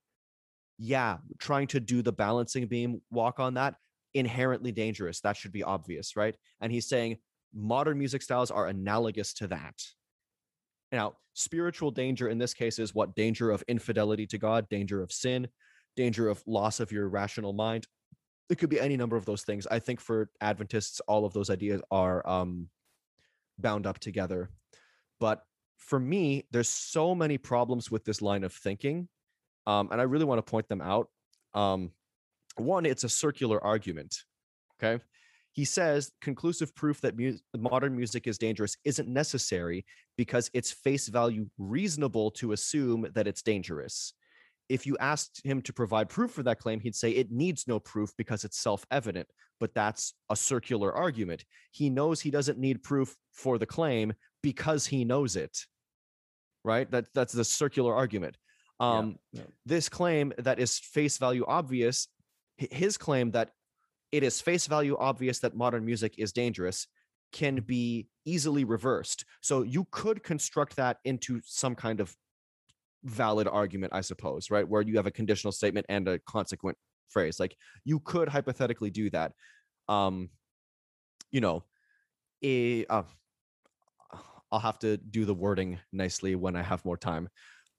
yeah, trying to do the balancing beam walk on that inherently dangerous. That should be obvious, right? And he's saying modern music styles are analogous to that. Now, spiritual danger in this case is what danger of infidelity to God, danger of sin, danger of loss of your rational mind. It could be any number of those things. I think for Adventists, all of those ideas are um, bound up together. But for me, there's so many problems with this line of thinking um, and I really want to point them out. Um, one, it's a circular argument. Okay. He says conclusive proof that mu- modern music is dangerous isn't necessary because it's face value reasonable to assume that it's dangerous. If you asked him to provide proof for that claim, he'd say it needs no proof because it's self evident. But that's a circular argument. He knows he doesn't need proof for the claim because he knows it. Right? That, that's the circular argument. Um, yeah. This claim that is face value obvious, his claim that it is face value obvious that modern music is dangerous can be easily reversed. So you could construct that into some kind of valid argument, I suppose, right? Where you have a conditional statement and a consequent phrase. Like you could hypothetically do that. Um, you know, a, uh, I'll have to do the wording nicely when I have more time.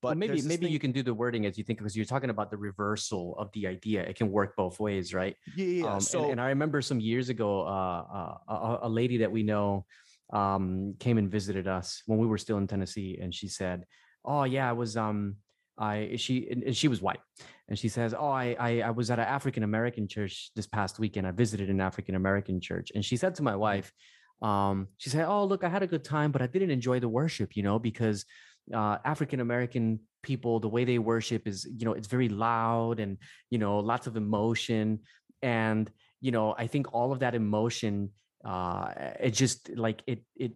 But Well, maybe maybe you can do the wording as you think because you're talking about the reversal of the idea. It can work both ways, right? Yeah, yeah. Um, and- so and, I remember some years ago, uh, uh, a, a lady that we know um, came and visited us when we were still in Tennessee, and she said, "Oh yeah, I was um, I she and, she was white, and she says, "Oh, I I, I was at an African American church this past weekend. I visited an African American church, and she said to my wife, um, she said, "Oh, look, I had a good time, but I didn't enjoy the worship, you know, because." uh, African American people, the way they worship is, you know, it's very loud and, you know, lots of emotion. And, you know, I think all of that emotion, uh, it just like it, it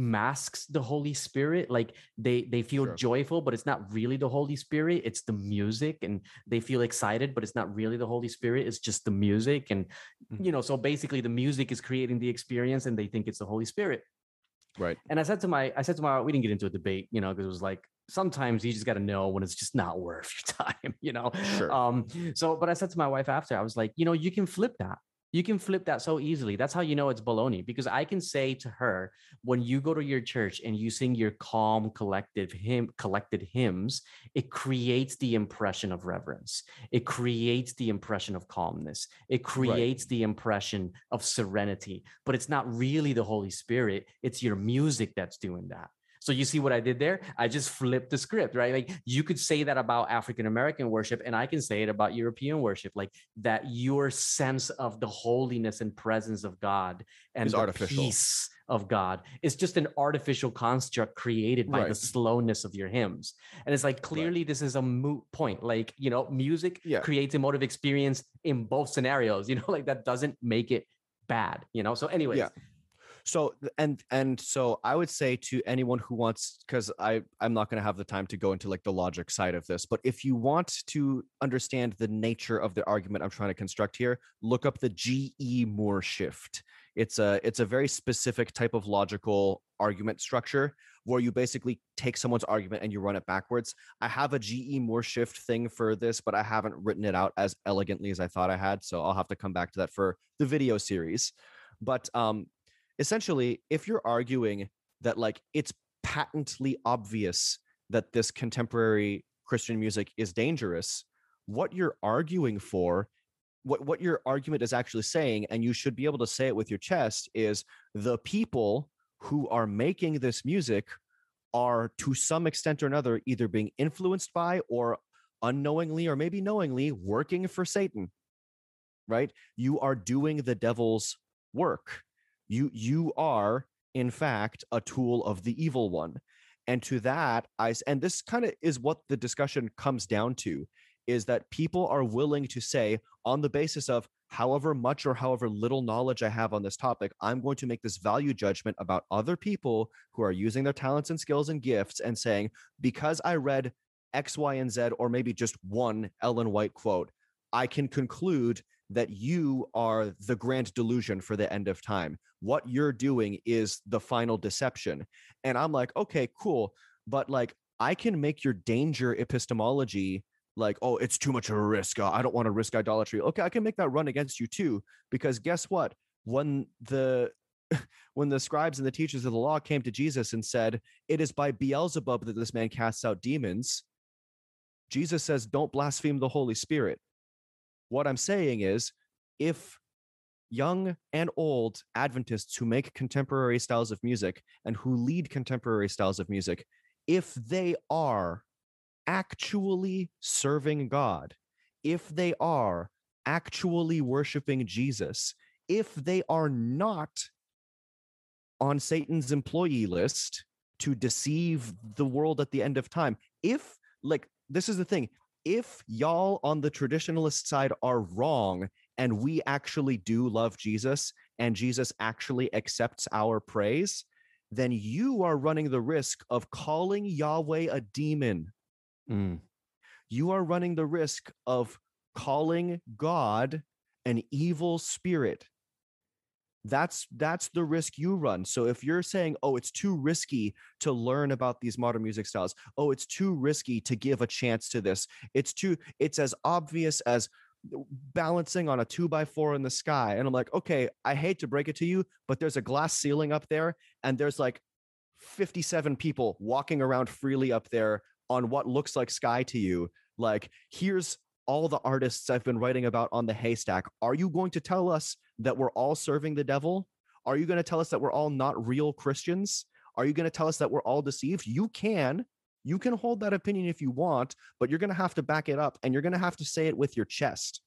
masks the Holy Spirit. Like they, they feel Sure. joyful, but it's not really the Holy Spirit. It's the music and they feel excited, but it's not really the Holy Spirit. It's just the music. And, Mhm. you know, so basically the music is creating the experience and they think it's the Holy Spirit. right. And I said to my, I said to my, we didn't get into a debate, you know, because it was like sometimes you just got to know when it's just not worth (laughs) your time, you know. Sure. Um. So, but I said to my wife after, I was like, you know, you can flip that. You can flip that so easily. That's how you know it's baloney because I can say to her, when you go to your church and you sing your calm, collective hymn, collected hymns, it creates the impression of reverence. It creates the impression of calmness. It creates the impression of serenity. But it's not really the Holy Spirit. It's your music that's doing that. So you see what I did there? I just flipped the script, right? Like you could say that about African American worship, and I can say it about European worship, like that your sense of the holiness and presence of God and Is the artificial. peace of God is just an artificial construct created by the slowness of your hymns. And it's like clearly this is a moot point. Like, you know, music Yeah. creates emotive experience in both scenarios, (laughs) you know, like that doesn't make it bad, you know? So anyways, Yeah. So and and so i would say to anyone who wants because i i'm not going to have the time to go into like the logic side of this but if you want to understand the nature of the argument i'm trying to construct here look up the ge moore shift. It's a it's a very specific type of logical argument structure where you basically take someone's argument and you run it backwards. I have a ge moore shift thing for this but i haven't written it out as elegantly as i thought i had so i'll have to come back to that for the video series. But um essentially if you're arguing that like it's patently obvious that this contemporary christian music is dangerous what you're arguing for what what your argument is actually saying and you should be able to say it with your chest is the people who are making this music are to some extent or another either being influenced by or unknowingly or maybe knowingly working for satan right? You are doing the devil's work you you are in fact a tool of the evil one. And to that, I and this kind of is what the discussion comes down to is that people are willing to say on the basis of however much or however little knowledge i have on this topic i'm going to make this value judgment about other people who are using their talents and skills and gifts and saying because i read x y and z or maybe just one ellen white quote i can conclude that you are the grand delusion for the end of time. What you're doing is the final deception. And I'm like, okay, cool. But like, I can make your danger epistemology like, oh, it's too much of a risk. Uh, I don't want to risk idolatry. Okay, I can make that run against you too. Because guess what? When the (laughs) when the scribes and the teachers of the law came to Jesus and said, It is by Beelzebub that this man casts out demons, Jesus says, Don't blaspheme the Holy Spirit what I'm saying is if young and old Adventists who make contemporary styles of music and who lead contemporary styles of music, if they are actually serving God, if they are actually worshiping Jesus, if they are not on Satan's employee list to deceive the world at the end of time, if like this is the thing, if y'all on the traditionalist side are wrong and we actually do love Jesus and Jesus actually accepts our praise, then you are running the risk of calling Yahweh a demon. Mm. You are running the risk of calling God an evil spirit. That's that's the risk you run. So if you're saying, "Oh, it's too risky to learn about these modern music styles. Oh, it's too risky to give a chance to this. It's too it's as obvious as balancing on a two by four in the sky. And I'm like, okay, I hate to break it to you, but there's a glass ceiling up there, and there's like 57 people walking around freely up there on what looks like sky to you. Like, here's all the artists I've been writing about on the haystack. Are you going to tell us that we're all serving the devil? Are you going to tell us that we're all not real Christians? Are you going to tell us that we're all deceived? You can. You can hold that opinion if you want, but you're going to have to back it up and you're going to have to say it with your chest.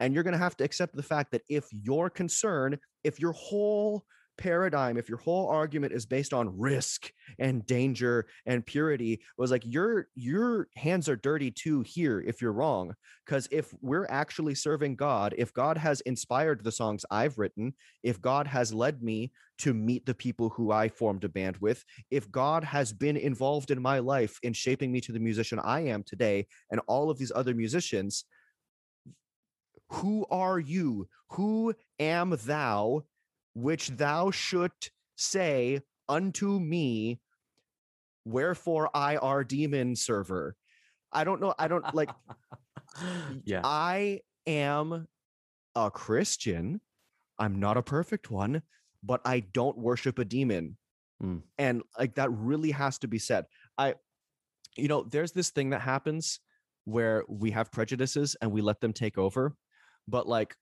And you're going to have to accept the fact that if your concern, if your whole paradigm, if your whole argument is based on risk and danger and purity, was like your your hands are dirty too here if you're wrong. Because if we're actually serving God, if God has inspired the songs I've written, if God has led me to meet the people who I formed a band with, if God has been involved in my life in shaping me to the musician I am today, and all of these other musicians, who are you? Who am thou which thou shouldst say unto me, wherefore I are demon server. I don't know. I don't like, (laughs) yeah. I am a Christian. I'm not a perfect one, but I don't worship a demon. Mm. And like that really has to be said. I, you know, there's this thing that happens where we have prejudices and we let them take over. But like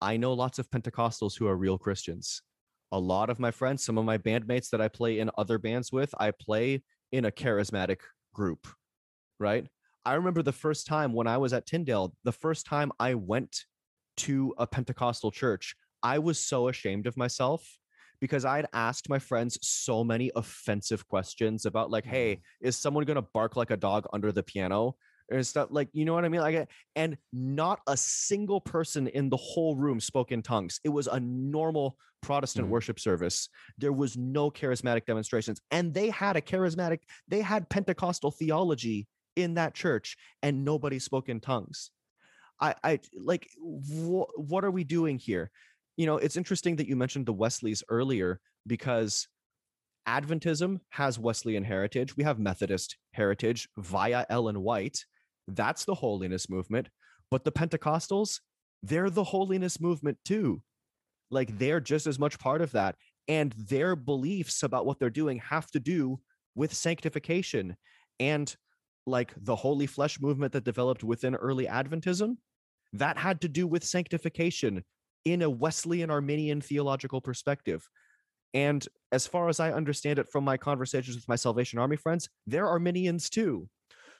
I know lots of Pentecostals who are real Christians. A lot of my friends, some of my bandmates that I play in other bands with, I play in a charismatic group, right? I remember the first time when I was at Tyndale, the first time I went to a Pentecostal church, I was so ashamed of myself because I'd asked my friends so many offensive questions about, like, hey, mm. is someone going to bark like a dog under the piano? And stuff like you know what i mean? Like and not a single person in the whole room spoke in tongues. It was a normal protestant Mhm. worship service. There was no charismatic demonstrations and they had a charismatic they had pentecostal theology in that church and nobody spoke in tongues. I i like wh- what are we doing here? You know it's interesting that you mentioned the wesleys earlier because adventism has wesleyan heritage. We have methodist heritage via ellen white that's the holiness movement. But the Pentecostals, they're the holiness movement too. Like they're just as much part of that. And their beliefs about what they're doing have to do with sanctification. And like the holy flesh movement that developed within early Adventism, that had to do with sanctification in a Wesleyan Arminian theological perspective. And as far as I understand it from my conversations with my Salvation Army friends, they're Arminians too.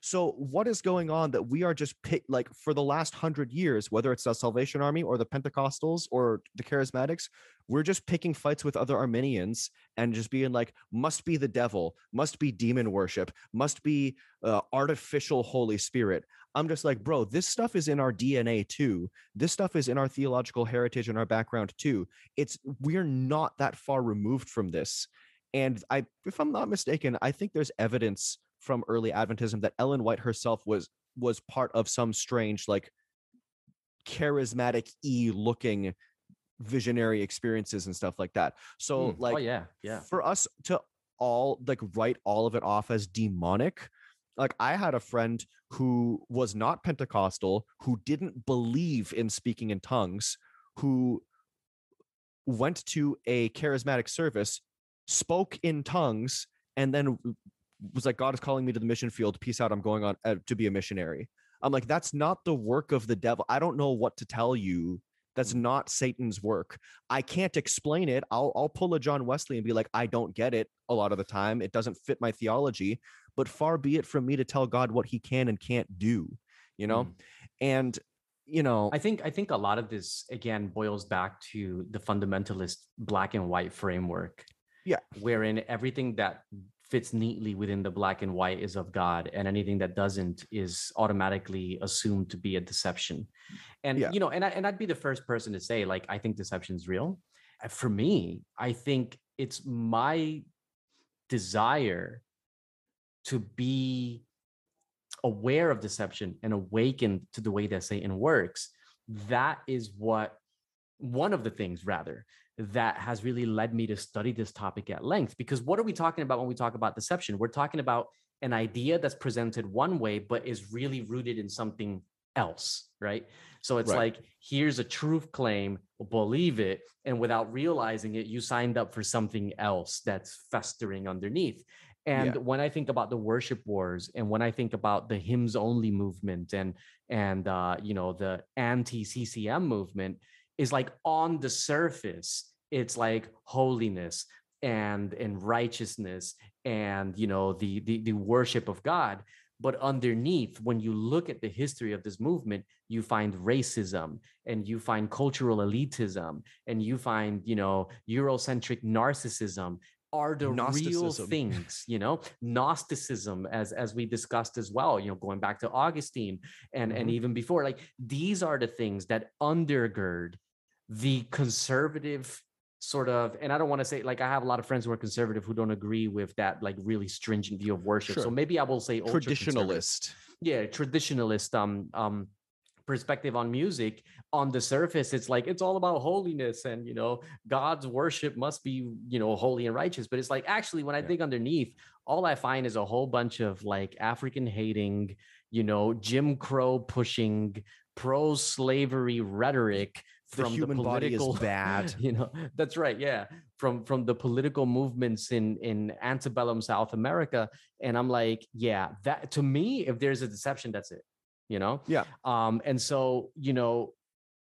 So what is going on that we are just pick like for the last hundred years, whether it's the Salvation Army or the Pentecostals or the Charismatics, we're just picking fights with other Arminians and just being like, must be the devil, must be demon worship, must be uh, artificial Holy Spirit. I'm just like, bro, this stuff is in our DNA too. This stuff is in our theological heritage and our background too. It's we're not that far removed from this. And I, if I'm not mistaken, I think there's evidence from early Adventism that Ellen White herself was was part of some strange like charismatic e looking visionary experiences and stuff like that. So Mm. like oh yeah, yeah. for us to all like write all of it off as demonic like i had a friend who was not pentecostal who didn't believe in speaking in tongues who went to a charismatic service spoke in tongues and then was like god is calling me to the mission field peace out i'm going on uh, to be a missionary i'm like that's not the work of the devil i don't know what to tell you that's not satan's work I can't explain it. I'll I'll pull a John Wesley and be like, I don't get it a lot of the time. It doesn't fit my theology. But far be it from me to tell God what He can and can't do. You know, Mm. and you know, I think I think a lot of this again boils back to the fundamentalist black and white framework. Yeah. Wherein everything that fits neatly within the black and white is of God, and anything that doesn't is automatically assumed to be a deception. And Yeah. you know, and I, and I'd be the first person to say like I think deception is real. For me, I think it's my desire to be aware of deception and awakened to the way that Satan works, that is what one of the things rather that has really led me to study this topic at length. Because what are we talking about when we talk about deception? We're talking about an idea that's presented one way, but is really rooted in something else, right? So it's Right. like, here's a truth claim, believe it. And without realizing it, you signed up for something else that's festering underneath. And Yeah. when I think about the worship wars, and when I think about the hymns only movement, and and uh, you know the anti CCM movement, is like on the surface, it's like holiness and and righteousness and you know the the, the worship of God. But underneath, when you look at the history of this movement, you find racism and you find cultural elitism and you find, you know, Eurocentric narcissism are the real things, you know, Gnosticism, as as we discussed as well, you know, going back to Augustine and and Mhm. even before, like these are the things that undergird the conservative sort of and i don't want to say like i have a lot of friends who are conservative who don't agree with that like really stringent view of worship. So maybe i will say Traditionalist. yeah traditionalist um um perspective on music. On the surface it's like it's all about holiness and you know god's worship must be you know holy and righteous. But it's like actually when i Yeah. dig underneath all i find is a whole bunch of like african hating you know jim crow pushing pro slavery rhetoric The from human body is (laughs) bad. you know that's right yeah from from the political movements in in antebellum south america and i'm like yeah that to me if there's a deception that's it you know Yeah. um and so you know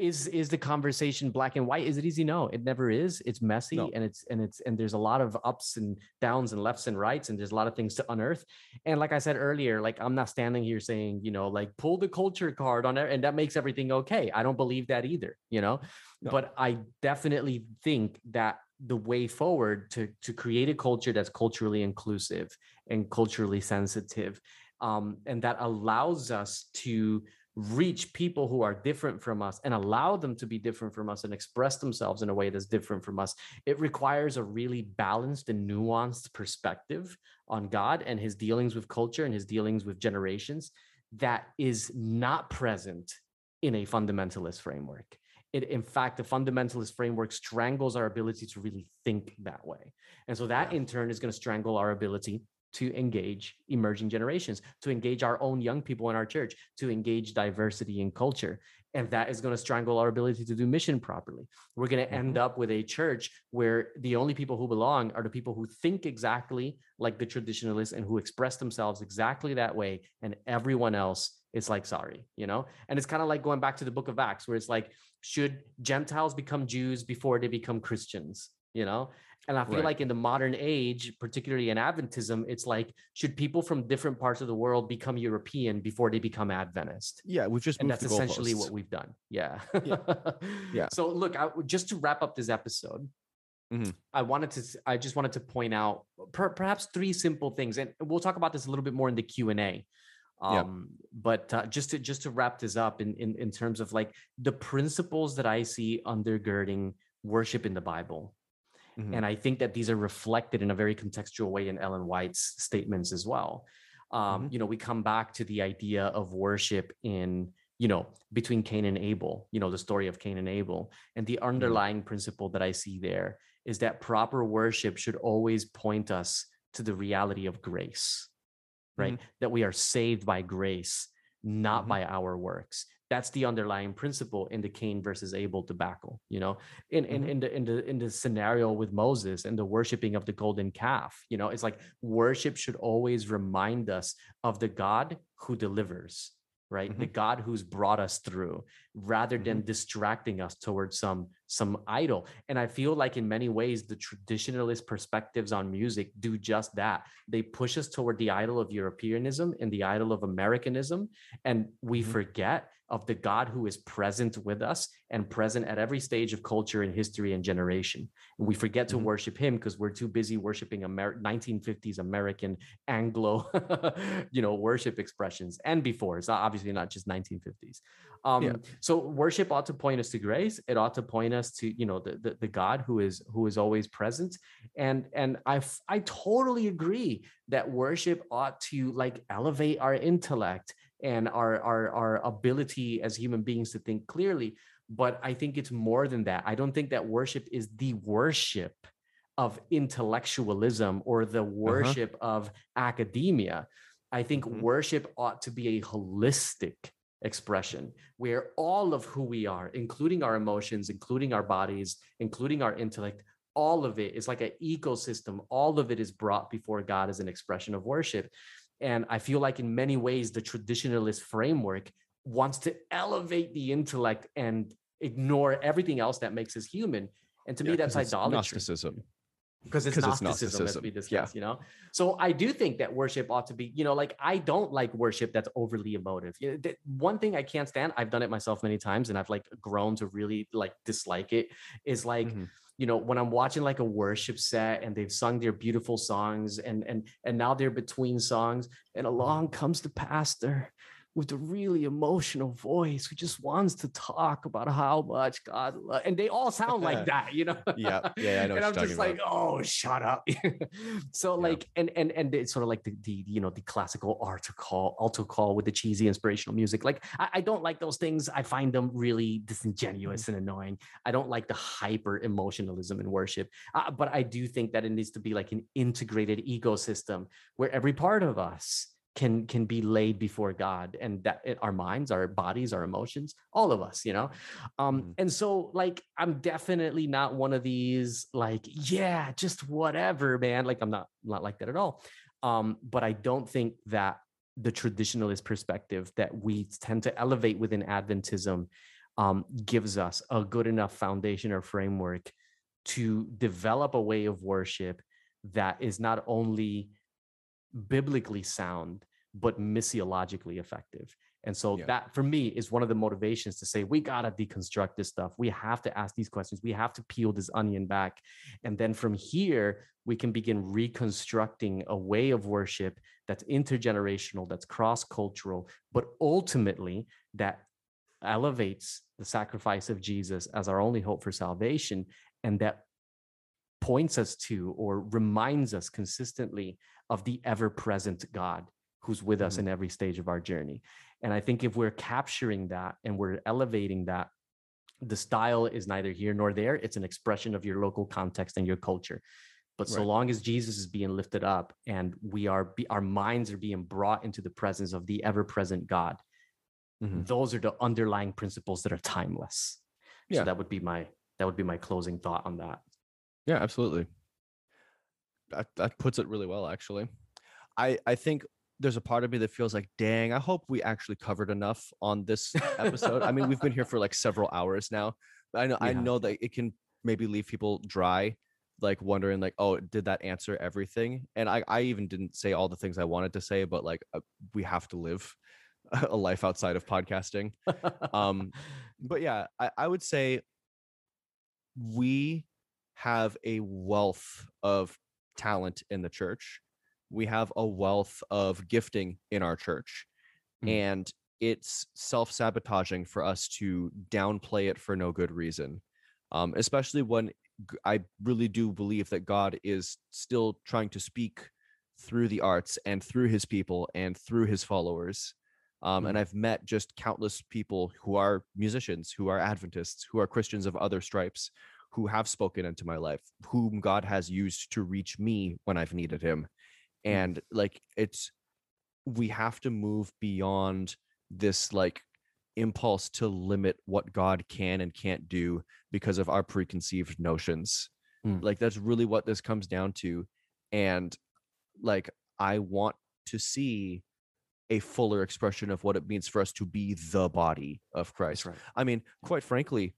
is is the conversation black and white? Is it easy? No it never is. It's messy No. and it's and it's and there's a lot of ups and downs and lefts and rights and there's a lot of things to unearth. And like i said earlier like i'm not standing here saying you know like pull the culture card on it and that makes everything okay. I don't believe that either you know? No. but i definitely think that the way forward to to create a culture that's culturally inclusive and culturally sensitive um, and that allows us to reach people who are different from us and allow them to be different from us and express themselves in a way that's different from us it requires a really balanced and nuanced perspective on god and his dealings with culture and his dealings with generations that is not present in a fundamentalist framework. It in fact the fundamentalist framework strangles our ability to really think that way. And so that in turn is going to strangle our ability to engage emerging generations, to engage our own young people in our church, to engage diversity and culture. And that is going to strangle our ability to do mission properly. We're going to end mm-hmm. up with a church where the only people who belong are the people who think exactly like the traditionalists and who express themselves exactly that way. And everyone else is like, sorry, you know? And it's kind of like going back to the book of Acts, where it's like, should Gentiles become Jews before they become Christians? You know, and I feel Right. like in the modern age, particularly in Adventism, it's like, should people from different parts of the world become European before they become Adventist? Yeah, we've just And that's essentially what we've done. Yeah. Yeah. Yeah. (laughs) So look, I, just to wrap up this episode, Mhm. I wanted to, I just wanted to point out per, perhaps three simple things, and we'll talk about this a little bit more in the Q and A. Yeah. Um, but uh, just to just to wrap this up in, in in terms of like the principles that I see undergirding worship in the Bible, Mhm. and I think that these are reflected in a very contextual way in Ellen White's statements as well. Um, Mhm. You know, we come back to the idea of worship in, you know, between Cain and Abel, you know, the story of Cain and Abel. And the underlying principle that I see there is that proper worship should always point us to the reality of grace, right? That we are saved by grace, not Mhm. by our works. That's the underlying principle in the Cain versus Abel debacle, you know in in, Mhm. in the in the in the scenario with Moses and the worshiping of the golden calf. You know, it's like worship should always remind us of the God who delivers, right? The God who's brought us through, rather than distracting us towards some some idol. And I feel like in many ways the traditionalist perspectives on music do just that. They push us toward the idol of Europeanism and the idol of Americanism, and we Mhm. forget of the God who is present with us and present at every stage of culture and history and generation. And we forget to Mhm. worship him because we're too busy worshiping Amer- 1950s American (laughs) Anglo, (laughs) you know, worship expressions and before. It's not obviously not just 1950s. Um, Yeah. So worship ought to point us to grace. It ought to point us to you know the, the the God who is who is always present. And and I I totally agree that worship ought to like elevate our intellect and our, our our ability as human beings to think clearly but i think it's more than that. I don't think that worship is the worship of intellectualism or the worship of academia. I think Mhm. worship ought to be a holistic expression where all of who we are including our emotions including our bodies including our intellect all of it is like an ecosystem. All of it is brought before god as an expression of worship and i feel like in many ways the traditionalist framework wants to elevate the intellect and ignore everything else that makes us human and to Yeah, me that's idolatry Gnosticism. Because it's 'Cause it's Gnosticism, as Gnosticism. we Yeah. you know. So I do think that worship ought to be, you know, like I don't like worship that's overly emotive. You know, th- one thing I can't stand, I've done it myself many times, and I've like grown to really like dislike it. Is like, Mhm. you know, when I'm watching like a worship set and they've sung their beautiful songs, and and and now they're between songs, and along comes the pastor with a really emotional voice who just wants to talk about how much God lo- and they all sound like (laughs) that, you know. Yeah, yeah, I know (laughs) and I'm just like, oh, shut up. (laughs) so Yeah. like, and and and it's sort of like the the you know the classical altar call, altar call with the cheesy inspirational music. Like I, I don't like those things. I find them really disingenuous and annoying. I don't like the hyper emotionalism in worship. Uh, but I do think that it needs to be like an integrated ecosystem where every part of us can can be laid before God and that it, our minds, our bodies, our emotions, all of us, you know. Um Mhm. and so like I'm definitely not one of these like yeah, just whatever, man. Like I'm not not like that at all. Um but I don't think that the traditionalist perspective that we tend to elevate within Adventism um, gives us a good enough foundation or framework to develop a way of worship that is not only biblically sound but missiologically effective. And so Yeah. that for me is one of the motivations to say we got to deconstruct this stuff. We have to ask these questions. We have to peel this onion back. And then from here we can begin reconstructing a way of worship that's intergenerational that's cross-cultural but ultimately that elevates the sacrifice of jesus as our only hope for salvation and that points us to or reminds us consistently of the ever present God who's with us Mhm. in every stage of our journey. And I think if we're capturing that and we're elevating that, the style is neither here nor there. It's an expression of your local context and your culture. But so Right. long as Jesus is being lifted up and we are, be, our minds are being brought into the presence of the ever present God, Mhm. those are the underlying principles that are timeless. Yeah. So that would be my that would be my closing thought on that. Yeah, absolutely. That that puts it really well, actually. I I think there's a part of me that feels like, dang, I hope we actually covered enough on this episode. I mean, we've been here for like several hours now. I know I know that it can maybe leave people dry, like wondering, like, oh, did that answer everything? And I I even didn't say all the things I wanted to say, but like, uh, we have to live (laughs) a life outside of podcasting. (laughs) Um, but yeah, I, I would say we have a wealth of talent in the church. We have a wealth of gifting in our church. Mm. And it's self sabotaging for us to downplay it for no good reason, um, especially when I really do believe that God is still trying to speak through the arts and through his people and through his followers. Um, And I've met just countless people who are musicians, who are Adventists, who are Christians of other stripes, who have spoken into my life, whom God has used to reach me when I've needed him. And like, it's, we have to move beyond this like impulse to limit what God can and can't do because of our preconceived notions. Mm. Like, that's really what this comes down to. And like, I want to see a fuller expression of what it means for us to be the body of Christ. right. I mean, quite frankly,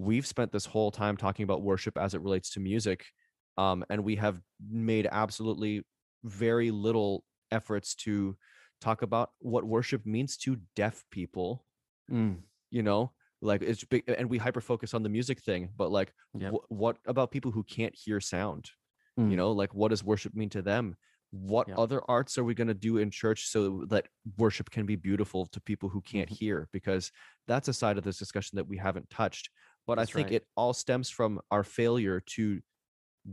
we've spent this whole time talking about worship as it relates to music, um, and we have made absolutely very little efforts to talk about what worship means to deaf people. Mm, You know, like it's big, and we hyper focus on the music thing, but like, Yep. wh- what about people who can't hear sound? Mm. You know, like what does worship mean to them? What Yep. other arts are we going to do in church so that worship can be beautiful to people who can't Mhm. hear? Because that's a side of this discussion that we haven't touched. But That's I think right. it all stems from our failure to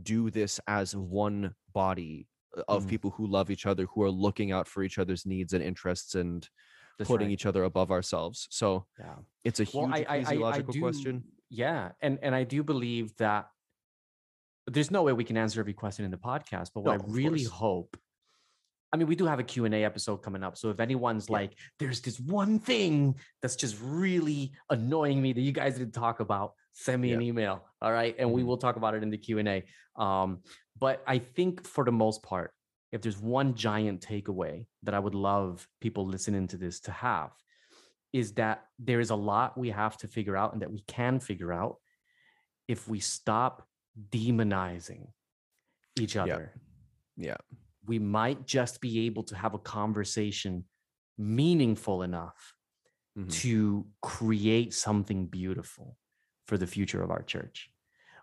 do this as one body uh, of Mhm. people who love each other, who are looking out for each other's needs and interests and that's putting right. each other above ourselves. So yeah. it's a huge ecclesiological do, question. Yeah, and and I do believe that there's no way we can answer every question in the podcast, but what No, I really course. hope I mean, we do have a Q&A episode coming up. So if anyone's Yeah. like, there's this one thing that's just really annoying me that you guys didn't talk about, send me an email. All right. And we Mhm. will talk about it in the Q&A. Um, but I think for the most part, if there's one giant takeaway that I would love people listening to this to have, is that there is a lot we have to figure out and that we can figure out if we stop demonizing each Yeah. other. Yeah. We might just be able to have a conversation meaningful enough Mhm. to create something beautiful for the future of our church.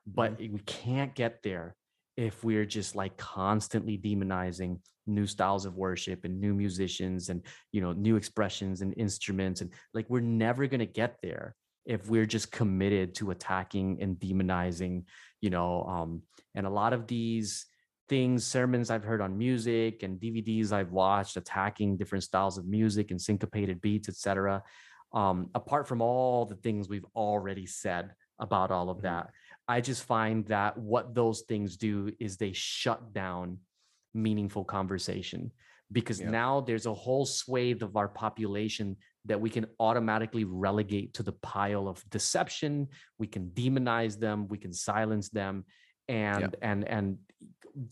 But Mm-hmm. we can't get there if we're just like constantly demonizing new styles of worship and new musicians and you know new expressions and instruments and like we're never going to get there if we're just committed to attacking and demonizing you know um and a lot of these things sermons i've heard on music and dvds i've watched attacking different styles of music and syncopated beats etc um apart from all the things we've already said about all of Mhm. that i just find that what those things do is they shut down meaningful conversation. Because Yeah. now there's a whole swathe of our population that we can automatically relegate to the pile of deception. We can demonize them. We can silence them. And and and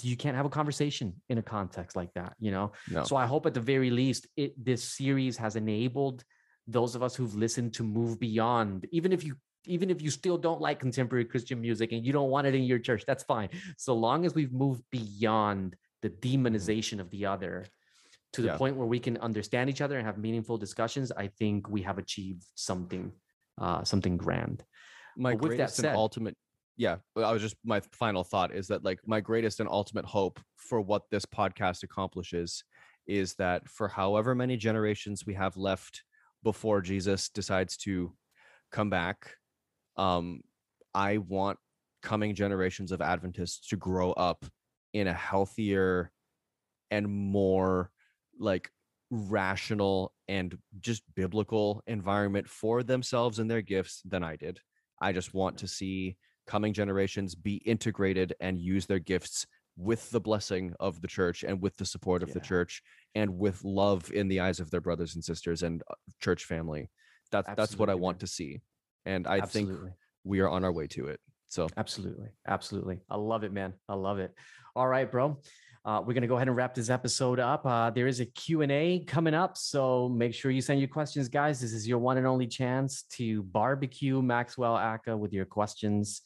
you can't have a conversation in a context like that you know No. so i hope at the very least it this series has enabled those of us who've listened to move beyond even if you even if you still don't like contemporary christian music and you don't want it in your church that's fine so long as we've moved beyond the demonization of the other to the Yeah. point where we can understand each other and have meaningful discussions i think we have achieved something uh something grand my But with that greatest said- and ultimate yeah i was just my final thought is that like my greatest and ultimate hope for what this podcast accomplishes is that for however many generations we have left before jesus decides to come back um i want coming generations of adventists to grow up in a healthier and more like rational and just biblical environment for themselves and their gifts than I did. I just want to see coming generations be integrated and use their gifts with the blessing of the church and with the support of the church and with love in the eyes of their brothers and sisters and uh, church family. That's that's what I want man. to see. And I absolutely think we are on our way to it. So Absolutely. Absolutely. I love it, man. I love it. All right, bro. Uh, we're going to go ahead and wrap this episode up. Uh, there is a Q&A coming up, so make sure you send your questions, guys. This is your one and only chance to barbecue Maxwell Aka with your questions.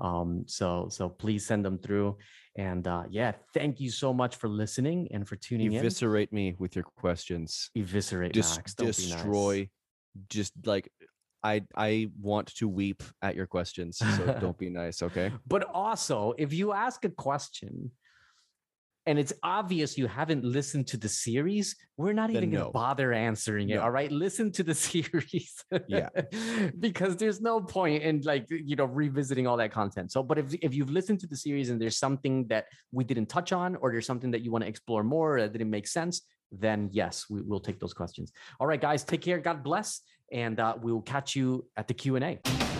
Um, so, so please send them through. And uh, yeah, thank you so much for listening and for tuning in. eviscerate me with your questions. Eviscerate Dis- Max. Don't be nice. destroy just like I I want to weep at your questions. So (laughs) don't be nice, okay? But also, if you ask a question and it's obvious you haven't listened to the series, we're not even going to bother answering it. No. All right. Listen to the (laughs) series. Yeah. (laughs) because there's no point in like, you know, revisiting all that content. So, but if, if you've listened to the series and there's something that we didn't touch on, or there's something that you want to explore more that didn't make sense, then yes, we will take those questions. All right, guys, take care. God bless. And uh, we'll catch you at the Q&A.